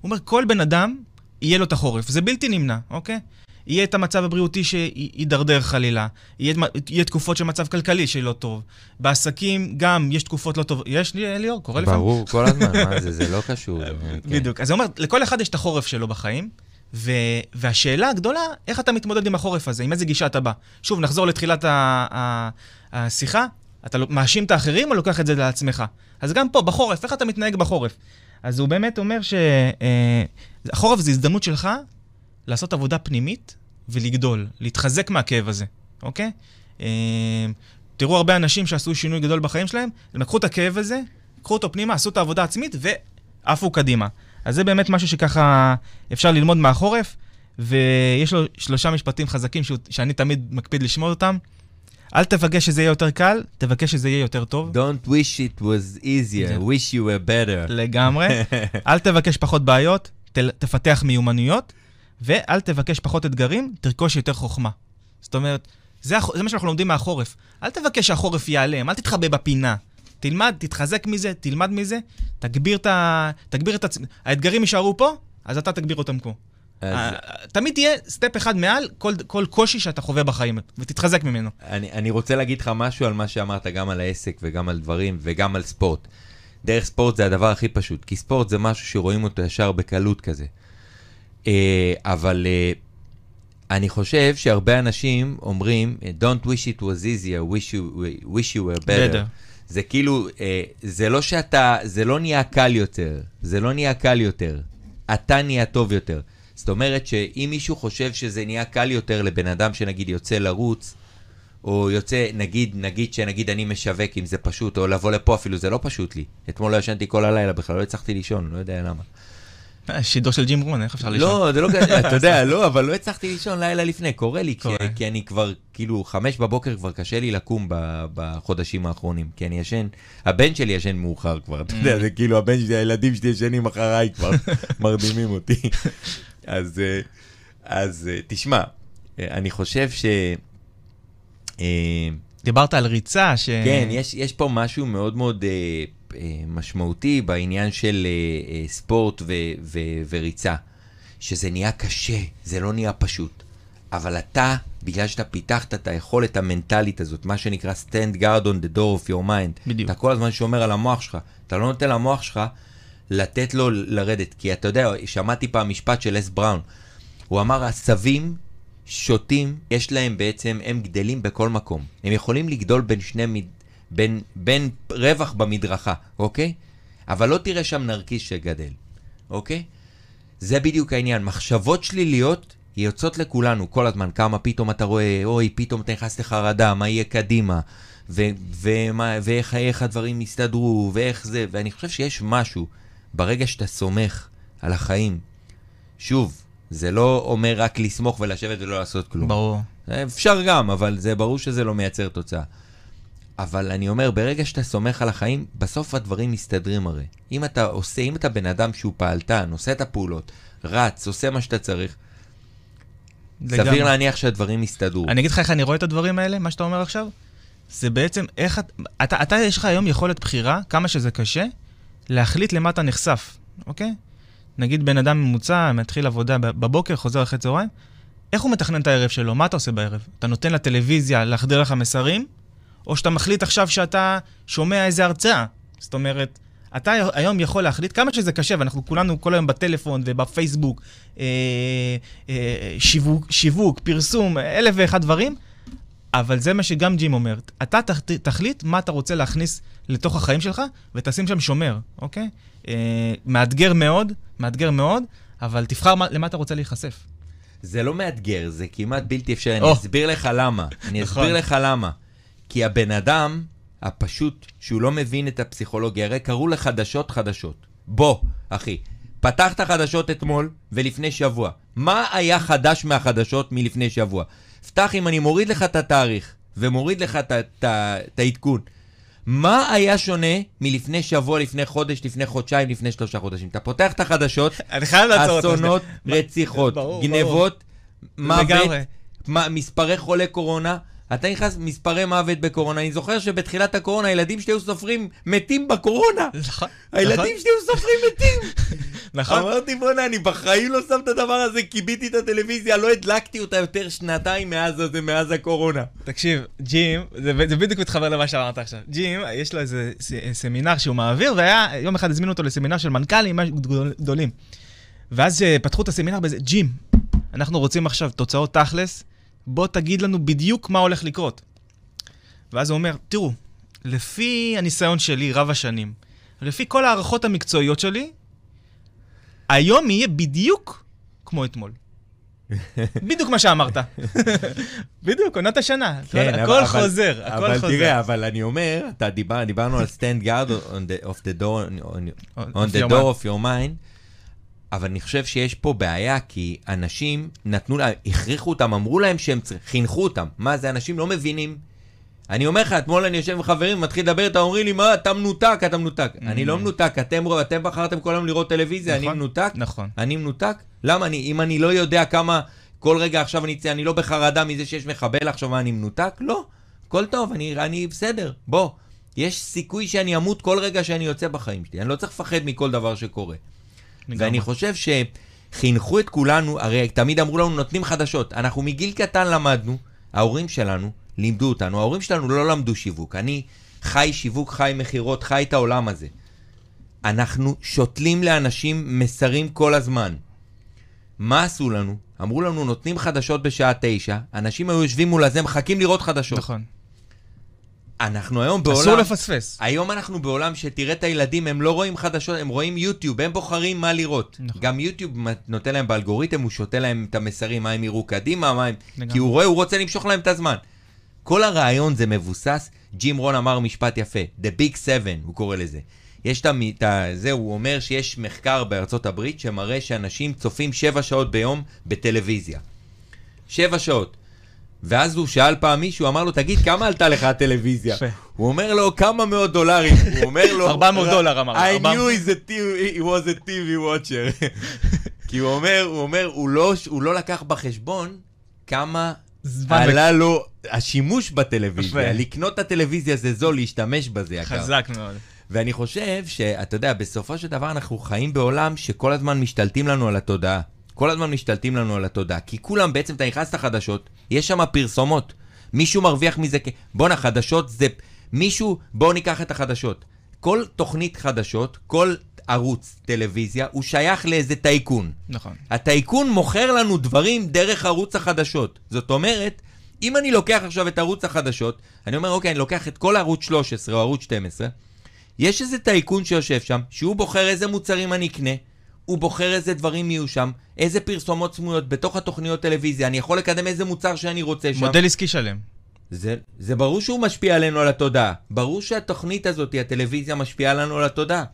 הוא אומר, כל בן אדם יהיה לו את החורף, זה בלתי נמנע, אוקיי? יהיה את המצב הבריאותי שידרדר חלילה, יהיה, יהיה תקופות של מצב כלכלי שלא טוב. בעסקים גם יש תקופות לא טובות. יש לי, ליאור? קורה לפעמים? ברור, כל הזמן, מה זה, זה לא קשור. כן. בדיוק. אז הוא אומר, לכל אחד יש את החורף שלו בחיים, ו... והשאלה הגדולה, איך אתה מתמודד עם החורף הזה, עם איזה גישה אתה בא. שוב, נחזור לתחילת ה... ה... השיחה, אתה לא- מאשים את האחרים או לוקח את זה לעצמך? אז גם פה, בחורף, איך אתה מתנהג בחורף? אז הוא באמת אומר שהחורף זה הזדמנות שלך לעשות עבודה פנימית ולגדול, להתחזק מהכאב הזה, אוקיי? אה, תראו הרבה אנשים שעשו שינוי גדול בחיים שלהם, הם לקחו את הכאב הזה, קחו אותו פנימה, עשו את העבודה העצמית ועפו קדימה. אז זה באמת משהו שככה אפשר ללמוד מהחורף, ויש לו שלושה משפטים חזקים שהוא, שאני תמיד מקפיד לשמור אותם. אל תבקש שזה יהיה יותר קל, תבקש שזה יהיה יותר טוב. Don't wish it was easier, זה- wish you were better. לגמרי. אל תבקש פחות בעיות, ת, תפתח מיומנויות, ואל תבקש פחות אתגרים, תרכוש יותר חוכמה. זאת אומרת, זה, הח- זה מה שאנחנו לומדים מהחורף. אל תבקש שהחורף ייעלם, אל תתחבא בפינה. תלמד, תתחזק מזה, תלמד מזה, תגביר את ה... תגביר את עצמך. האתגרים יישארו פה, אז אתה תגביר אותם פה. אז אה, תמיד תהיה סטפ אחד מעל כל, כל קושי שאתה חווה בחיים, ותתחזק ממנו. אני, אני רוצה להגיד לך משהו על מה שאמרת, גם על העסק וגם על דברים וגם על ספורט. דרך ספורט זה הדבר הכי פשוט, כי ספורט זה משהו שרואים אותו ישר בקלות כזה. אה, אבל אה, אני חושב שהרבה אנשים אומרים, Don't wish it was easier, wish you, wish you were better. Better. זה כאילו, אה, זה לא שאתה, זה לא נהיה קל יותר, זה לא נהיה קל יותר, אתה נהיה טוב יותר. זאת אומרת שאם מישהו חושב שזה נהיה קל יותר לבן אדם שנגיד יוצא לרוץ, או יוצא, נגיד, נגיד שנגיד אני משווק אם זה פשוט, או לבוא לפה אפילו, זה לא פשוט לי. אתמול לא ישנתי כל הלילה בכלל, לא הצלחתי לישון, לא יודע למה. אה, שידור של ג'ים רון, איך אפשר לישון? לא, זה לא כזה, אתה יודע, לא, אבל לא הצלחתי לישון לילה לפני, קורה לי, כי, אני כבר, כאילו, חמש בבוקר כבר קשה לי לקום ב, בחודשים האחרונים, כי אני ישן, הבן שלי ישן מאוחר כבר, אתה יודע, זה כאילו הבן שלי, הילדים שלי ישנים אחריי כבר, מרדימים אותי. אז, אה, אז אה, תשמע, אני חושב ש... דיברת על ריצה, ש... כן, יש, יש פה משהו מאוד מאוד משמעותי בעניין של אה, אה, ספורט ו, ו, וריצה, שזה נהיה קשה, זה לא נהיה פשוט. אבל אתה, בגלל שאתה פיתחת את היכולת המנטלית הזאת, מה שנקרא stand guard on the door of your mind, בדיוק. אתה כל הזמן שומר על המוח שלך, אתה לא נותן למוח שלך לתת לו לרדת, כי אתה יודע, שמעתי פעם משפט של אס בראון, הוא אמר, עשבים שוטים, יש להם בעצם, הם גדלים בכל מקום. הם יכולים לגדול בין שני. בין, בין רווח במדרכה, אוקיי? אבל לא תראה שם נרקיס שגדל, אוקיי? זה בדיוק העניין. מחשבות שליליות יוצאות לכולנו כל הזמן. כמה פתאום אתה רואה, אוי, פתאום אתה נכנס לחרדה, מה יהיה קדימה, ו- ומה, ואיך איך הדברים יסתדרו, ואיך זה, ואני חושב שיש משהו, ברגע שאתה סומך על החיים, שוב, זה לא אומר רק לסמוך ולשבת ולא לעשות כלום. ברור. אפשר גם, אבל זה ברור שזה לא מייצר תוצאה. אבל אני אומר, ברגע שאתה סומך על החיים, בסוף הדברים מסתדרים הרי. אם אתה עושה, אם אתה בן אדם שהוא פעלתן, עושה את הפעולות, רץ, עושה מה שאתה צריך, לגמרי. סביר להניח שהדברים יסתדרו. אני אגיד לך איך אני רואה את הדברים האלה, מה שאתה אומר עכשיו, זה בעצם איך את... אתה, אתה יש לך היום יכולת בחירה, כמה שזה קשה, להחליט למה אתה נחשף, אוקיי? נגיד בן אדם ממוצע, מתחיל עבודה בבוקר, חוזר אחרי צהריים, איך הוא מתכנן את הערב שלו? מה אתה עושה בערב? אתה נותן לטלוויזיה להחדיר לך מסרים, או שאתה מחליט עכשיו שאתה שומע איזה הרצאה? זאת אומרת, אתה היום יכול להחליט, כמה שזה קשה, ואנחנו כולנו כל היום בטלפון ובפייסבוק, אה, אה, שיווק, שיווק, פרסום, אלף ואחד דברים, אבל זה מה שגם ג'ים אומר. אתה תחליט מה אתה רוצה להכניס לתוך החיים שלך, ותשים שם שומר, אוקיי? אה, מאתגר מאוד, מאתגר מאוד, אבל תבחר מה, למה אתה רוצה להיחשף. זה לא מאתגר, זה כמעט בלתי אפשרי. Oh. אני אסביר לך למה. אני אסביר נכון. לך למה. כי הבן אדם הפשוט, שהוא לא מבין את הפסיכולוגיה, הרי קראו לחדשות חדשות. בוא, אחי, פתחת חדשות אתמול ולפני שבוע. מה היה חדש מהחדשות מלפני שבוע? פתח אם אני מוריד לך את התאריך ומוריד לך את העדכון. מה היה שונה מלפני שבוע, לפני חודש, לפני חודשיים, לפני שלושה חודשים? אתה פותח את החדשות, אסונות, רציחות, גנבות, מוות, מספרי חולי קורונה, אתה נכנס מספרי מוות בקורונה. אני זוכר שבתחילת הקורונה הילדים שלי היו סופרים מתים בקורונה. נכון. הילדים נכון. שלי היו סופרים מתים. נכון. אמרתי, בוא'נה, אני בחיים לא שם את הדבר הזה, כיביתי את הטלוויזיה, לא הדלקתי אותה יותר שנתיים מאז הזה, מאז הקורונה. תקשיב, ג'ים, זה, זה בדיוק מתחבר למה שאמרת עכשיו. ג'ים, יש לו איזה סמינר שהוא מעביר, והיה, יום אחד הזמינו אותו לסמינר של מנכ"לים גדולים. ואז אה, פתחו את הסמינר בזה, ג'ים, אנחנו רוצים עכשיו תוצאות תכלס. בוא תגיד לנו בדיוק מה הולך לקרות. ואז הוא אומר, תראו, לפי הניסיון שלי רב השנים, לפי כל ההערכות המקצועיות שלי, היום יהיה בדיוק כמו אתמול. בדיוק מה שאמרת. בדיוק, עונת השנה. כן, הכל אבל, חוזר, הכל אבל חוזר. אבל תראה, אבל אני אומר, אתה דיבר, דיברנו על stand guard on the, of the door, on, on the door of your mind. אבל אני חושב שיש פה בעיה, כי אנשים נתנו להם, הכריחו אותם, אמרו להם שהם צריכים, חינכו אותם. מה זה, אנשים לא מבינים. אני אומר לך, אתמול אני יושב עם חברים, מתחיל לדבר, אתה אומרים לי, מה, אתה מנותק, אתה מנותק. Mm-hmm. אני לא מנותק, אתם, אתם בחרתם כל היום לראות טלוויזיה, נכון, אני מנותק? נכון. אני מנותק? למה? אני, אם אני לא יודע כמה, כל רגע עכשיו אני, אני לא בחרדה מזה שיש מחבל עכשיו, מה, אני מנותק? לא. הכל טוב, אני, אני בסדר. בוא, יש סיכוי שאני אמות כל רגע שאני יוצא בחיים שלי. אני לא צריך לפחד מכל דבר שקורה. ואני חושב שחינכו את כולנו, הרי תמיד אמרו לנו, נותנים חדשות. אנחנו מגיל קטן למדנו, ההורים שלנו לימדו אותנו, ההורים שלנו לא למדו שיווק. אני חי שיווק, חי מכירות, חי את העולם הזה. אנחנו שותלים לאנשים מסרים כל הזמן. מה עשו לנו? אמרו לנו, נותנים חדשות בשעה תשע, אנשים היו יושבים מול הזה, מחכים לראות חדשות. נכון. אנחנו היום בעולם... אסור לפספס. היום אנחנו בעולם שתראה את הילדים, הם לא רואים חדשות, הם רואים יוטיוב, הם בוחרים מה לראות. נכון. גם יוטיוב נותן להם באלגוריתם, הוא שותה להם את המסרים, מה הם יראו קדימה, מה הם... כי הוא רואה, הוא רוצה למשוך להם את הזמן. כל הרעיון זה מבוסס, ג'ים רון אמר משפט יפה, The Big Seven, הוא קורא לזה. יש את ה... זה, הוא אומר שיש מחקר בארצות הברית שמראה שאנשים צופים שבע שעות ביום בטלוויזיה. שבע שעות. ואז הוא שאל פעם מישהו, אמר לו, תגיד, כמה עלתה לך הטלוויזיה? הוא אומר לו, כמה מאות דולרים. הוא אומר לו... 400 דולר אמר. I knew he was a TV watcher. כי הוא אומר, הוא אומר, הוא לא, הוא לא לקח בחשבון כמה עלה לו השימוש בטלוויזיה. לקנות את הטלוויזיה זה זול, להשתמש בזה יקר. חזק מאוד. ואני חושב שאתה יודע, בסופו של דבר אנחנו חיים בעולם שכל הזמן משתלטים לנו על התודעה. כל הזמן משתלטים לנו על התודעה, כי כולם, בעצם אתה נכנס לחדשות, יש שם פרסומות. מישהו מרוויח מזה, בואנה, חדשות זה... מישהו, בואו ניקח את החדשות. כל תוכנית חדשות, כל ערוץ טלוויזיה, הוא שייך לאיזה טייקון. נכון. הטייקון מוכר לנו דברים דרך ערוץ החדשות. זאת אומרת, אם אני לוקח עכשיו את ערוץ החדשות, אני אומר, אוקיי, אני לוקח את כל ערוץ 13 או ערוץ 12, יש איזה טייקון שיושב שם, שהוא בוחר איזה מוצרים אני אקנה, הוא בוחר איזה דברים יהיו שם, איזה פרסומות סמויות בתוך התוכניות טלוויזיה, אני יכול לקדם איזה מוצר שאני רוצה שם. מודל עסקי שלם. זה, זה ברור שהוא משפיע עלינו על התודעה. ברור שהתוכנית הזאת, הטלוויזיה, משפיעה לנו על התודעה.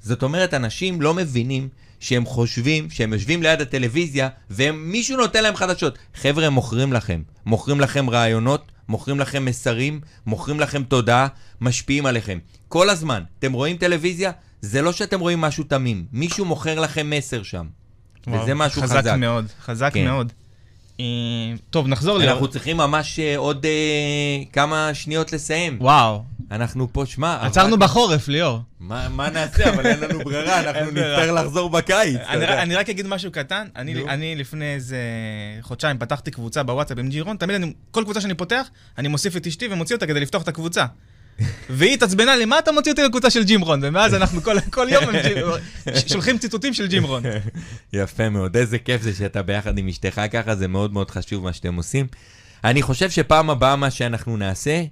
זאת אומרת, אנשים לא מבינים שהם חושבים שהם יושבים ליד הטלוויזיה ומישהו נותן להם חדשות. חבר'ה, הם מוכרים לכם. מוכרים לכם רעיונות, מוכרים לכם מסרים, מוכרים לכם תודעה, משפיעים עליכם. כל הזמן. אתם רואים טלוויזיה? זה לא שאתם רואים משהו תמים. מישהו מוכר לכם מסר שם. וואו, וזה משהו חזק. חזק. מאוד, חזק כן. מאוד. אה, טוב, נחזור ל... אנחנו צריכים ממש אה, עוד אה, כמה שניות לסיים. וואו, אנחנו פה, שמע... עצרנו עבד- בחורף, ליאור. מה מה נעשה? אבל אין לנו ברירה, אנחנו. נצטרך לחזור בקיץ. אני. אני רק אגיד משהו קטן, אני. אני לפני איזה חודשיים פתחתי קבוצה בוואטסאפ עם ג'ירון, תמיד אני, כל קבוצה שאני פותח, אני מוסיף את אשתי ומוציא אותה כדי לפתוח את הקבוצה. והיא התעצבנה לי, מה אתה מוציא אותי לקבוצה של ג'ימרון? ומאז אנחנו כל, כל יום שולחים ציטוטים של ג'ימרון. יפה מאוד, איזה כיף זה שאתה ביחד עם אשתך ככה, זה מאוד מאוד חשוב מה שאתם עושים. אני חושב שפעם הבאה מה שאנחנו נעשה,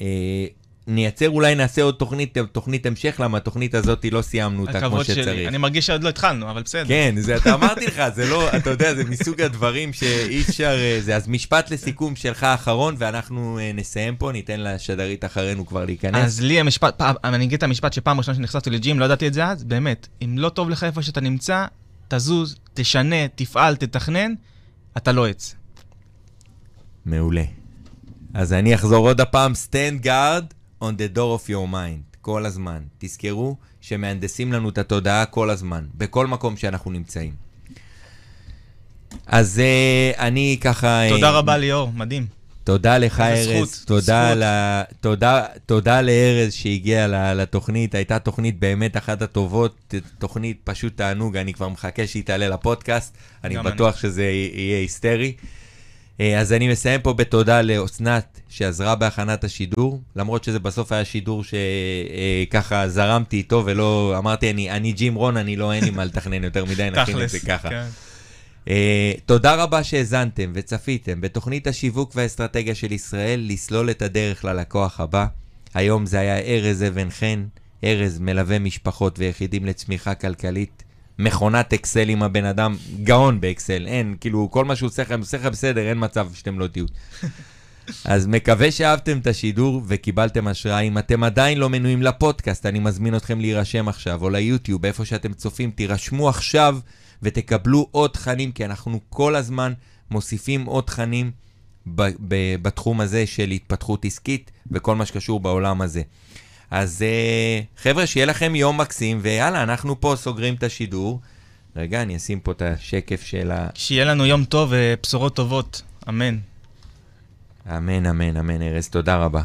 אה, נייצר, אולי נעשה עוד תוכנית, תוכנית המשך, למה התוכנית הזאת לא סיימנו אותה כמו הכבוד שצריך. שלי. אני מרגיש שעוד לא התחלנו, אבל בסדר. כן, זה, אתה אמרתי לך, זה לא, אתה יודע, זה מסוג הדברים שאי אפשר, אה, זה, אז משפט לסיכום שלך האחרון, ואנחנו אה, נסיים פה, ניתן לשדרית אחרינו כבר להיכנס. אז לי המשפט, פעם, אני אגיד את המשפט שפעם ראשונה שנחשפתי לג'ים, לא ידעתי את זה אז, באמת, אם לא טוב לך איפה שאתה נמצא, תזוז, תשנה, תפעל, תתכנן, אתה לא עץ. מעולה. אז אני אחזור עוד הפעם, stand guard on the door of your mind, כל הזמן. תזכרו שמהנדסים לנו את התודעה כל הזמן, בכל מקום שאנחנו נמצאים. אז uh, אני ככה... תודה אה, רבה ליאור, מדהים. תודה לך, ארז. תודה. ל... תודה, תודה לארז שהגיע לתוכנית. הייתה תוכנית באמת אחת הטובות, תוכנית פשוט תענוג, אני כבר מחכה שהיא תעלה לפודקאסט. אני בטוח שזה יהיה היסטרי. אה, אז אני מסיים פה בתודה לאסנת שעזרה בהכנת השידור, למרות שזה בסוף היה שידור שככה זרמתי איתו ולא אמרתי, אני, אני ג'ים רון, אני לא, אין לי מה לתכנן יותר מדי, נכין את זה ככה. כן. Uh, תודה רבה שהאזנתם וצפיתם בתוכנית השיווק והאסטרטגיה של ישראל לסלול את הדרך ללקוח הבא. היום זה היה ארז אבן חן, ארז מלווה משפחות ויחידים לצמיחה כלכלית. מכונת אקסל עם הבן אדם, גאון באקסל, אין, כאילו, כל מה שהוא עושה לכם, עושה לכם בסדר, אין מצב שאתם לא תהיו. אז מקווה שאהבתם את השידור וקיבלתם השראה. אם אתם עדיין לא מנויים לפודקאסט, אני מזמין אתכם להירשם עכשיו, או ליוטיוב, איפה שאתם צופים, תירשמו עכשיו ותקבלו עוד תכנים, כי אנחנו כל הזמן מוסיפים עוד תכנים בתחום הזה של התפתחות עסקית וכל מה שקשור בעולם הזה. אז uh, חבר'ה, שיהיה לכם יום מקסים, ויאללה, אנחנו פה סוגרים את השידור. רגע, אני אשים פה את השקף של ה... שיהיה לנו יום טוב ובשורות טובות, אמן. אמן, אמן, אמן, ארז, תודה רבה.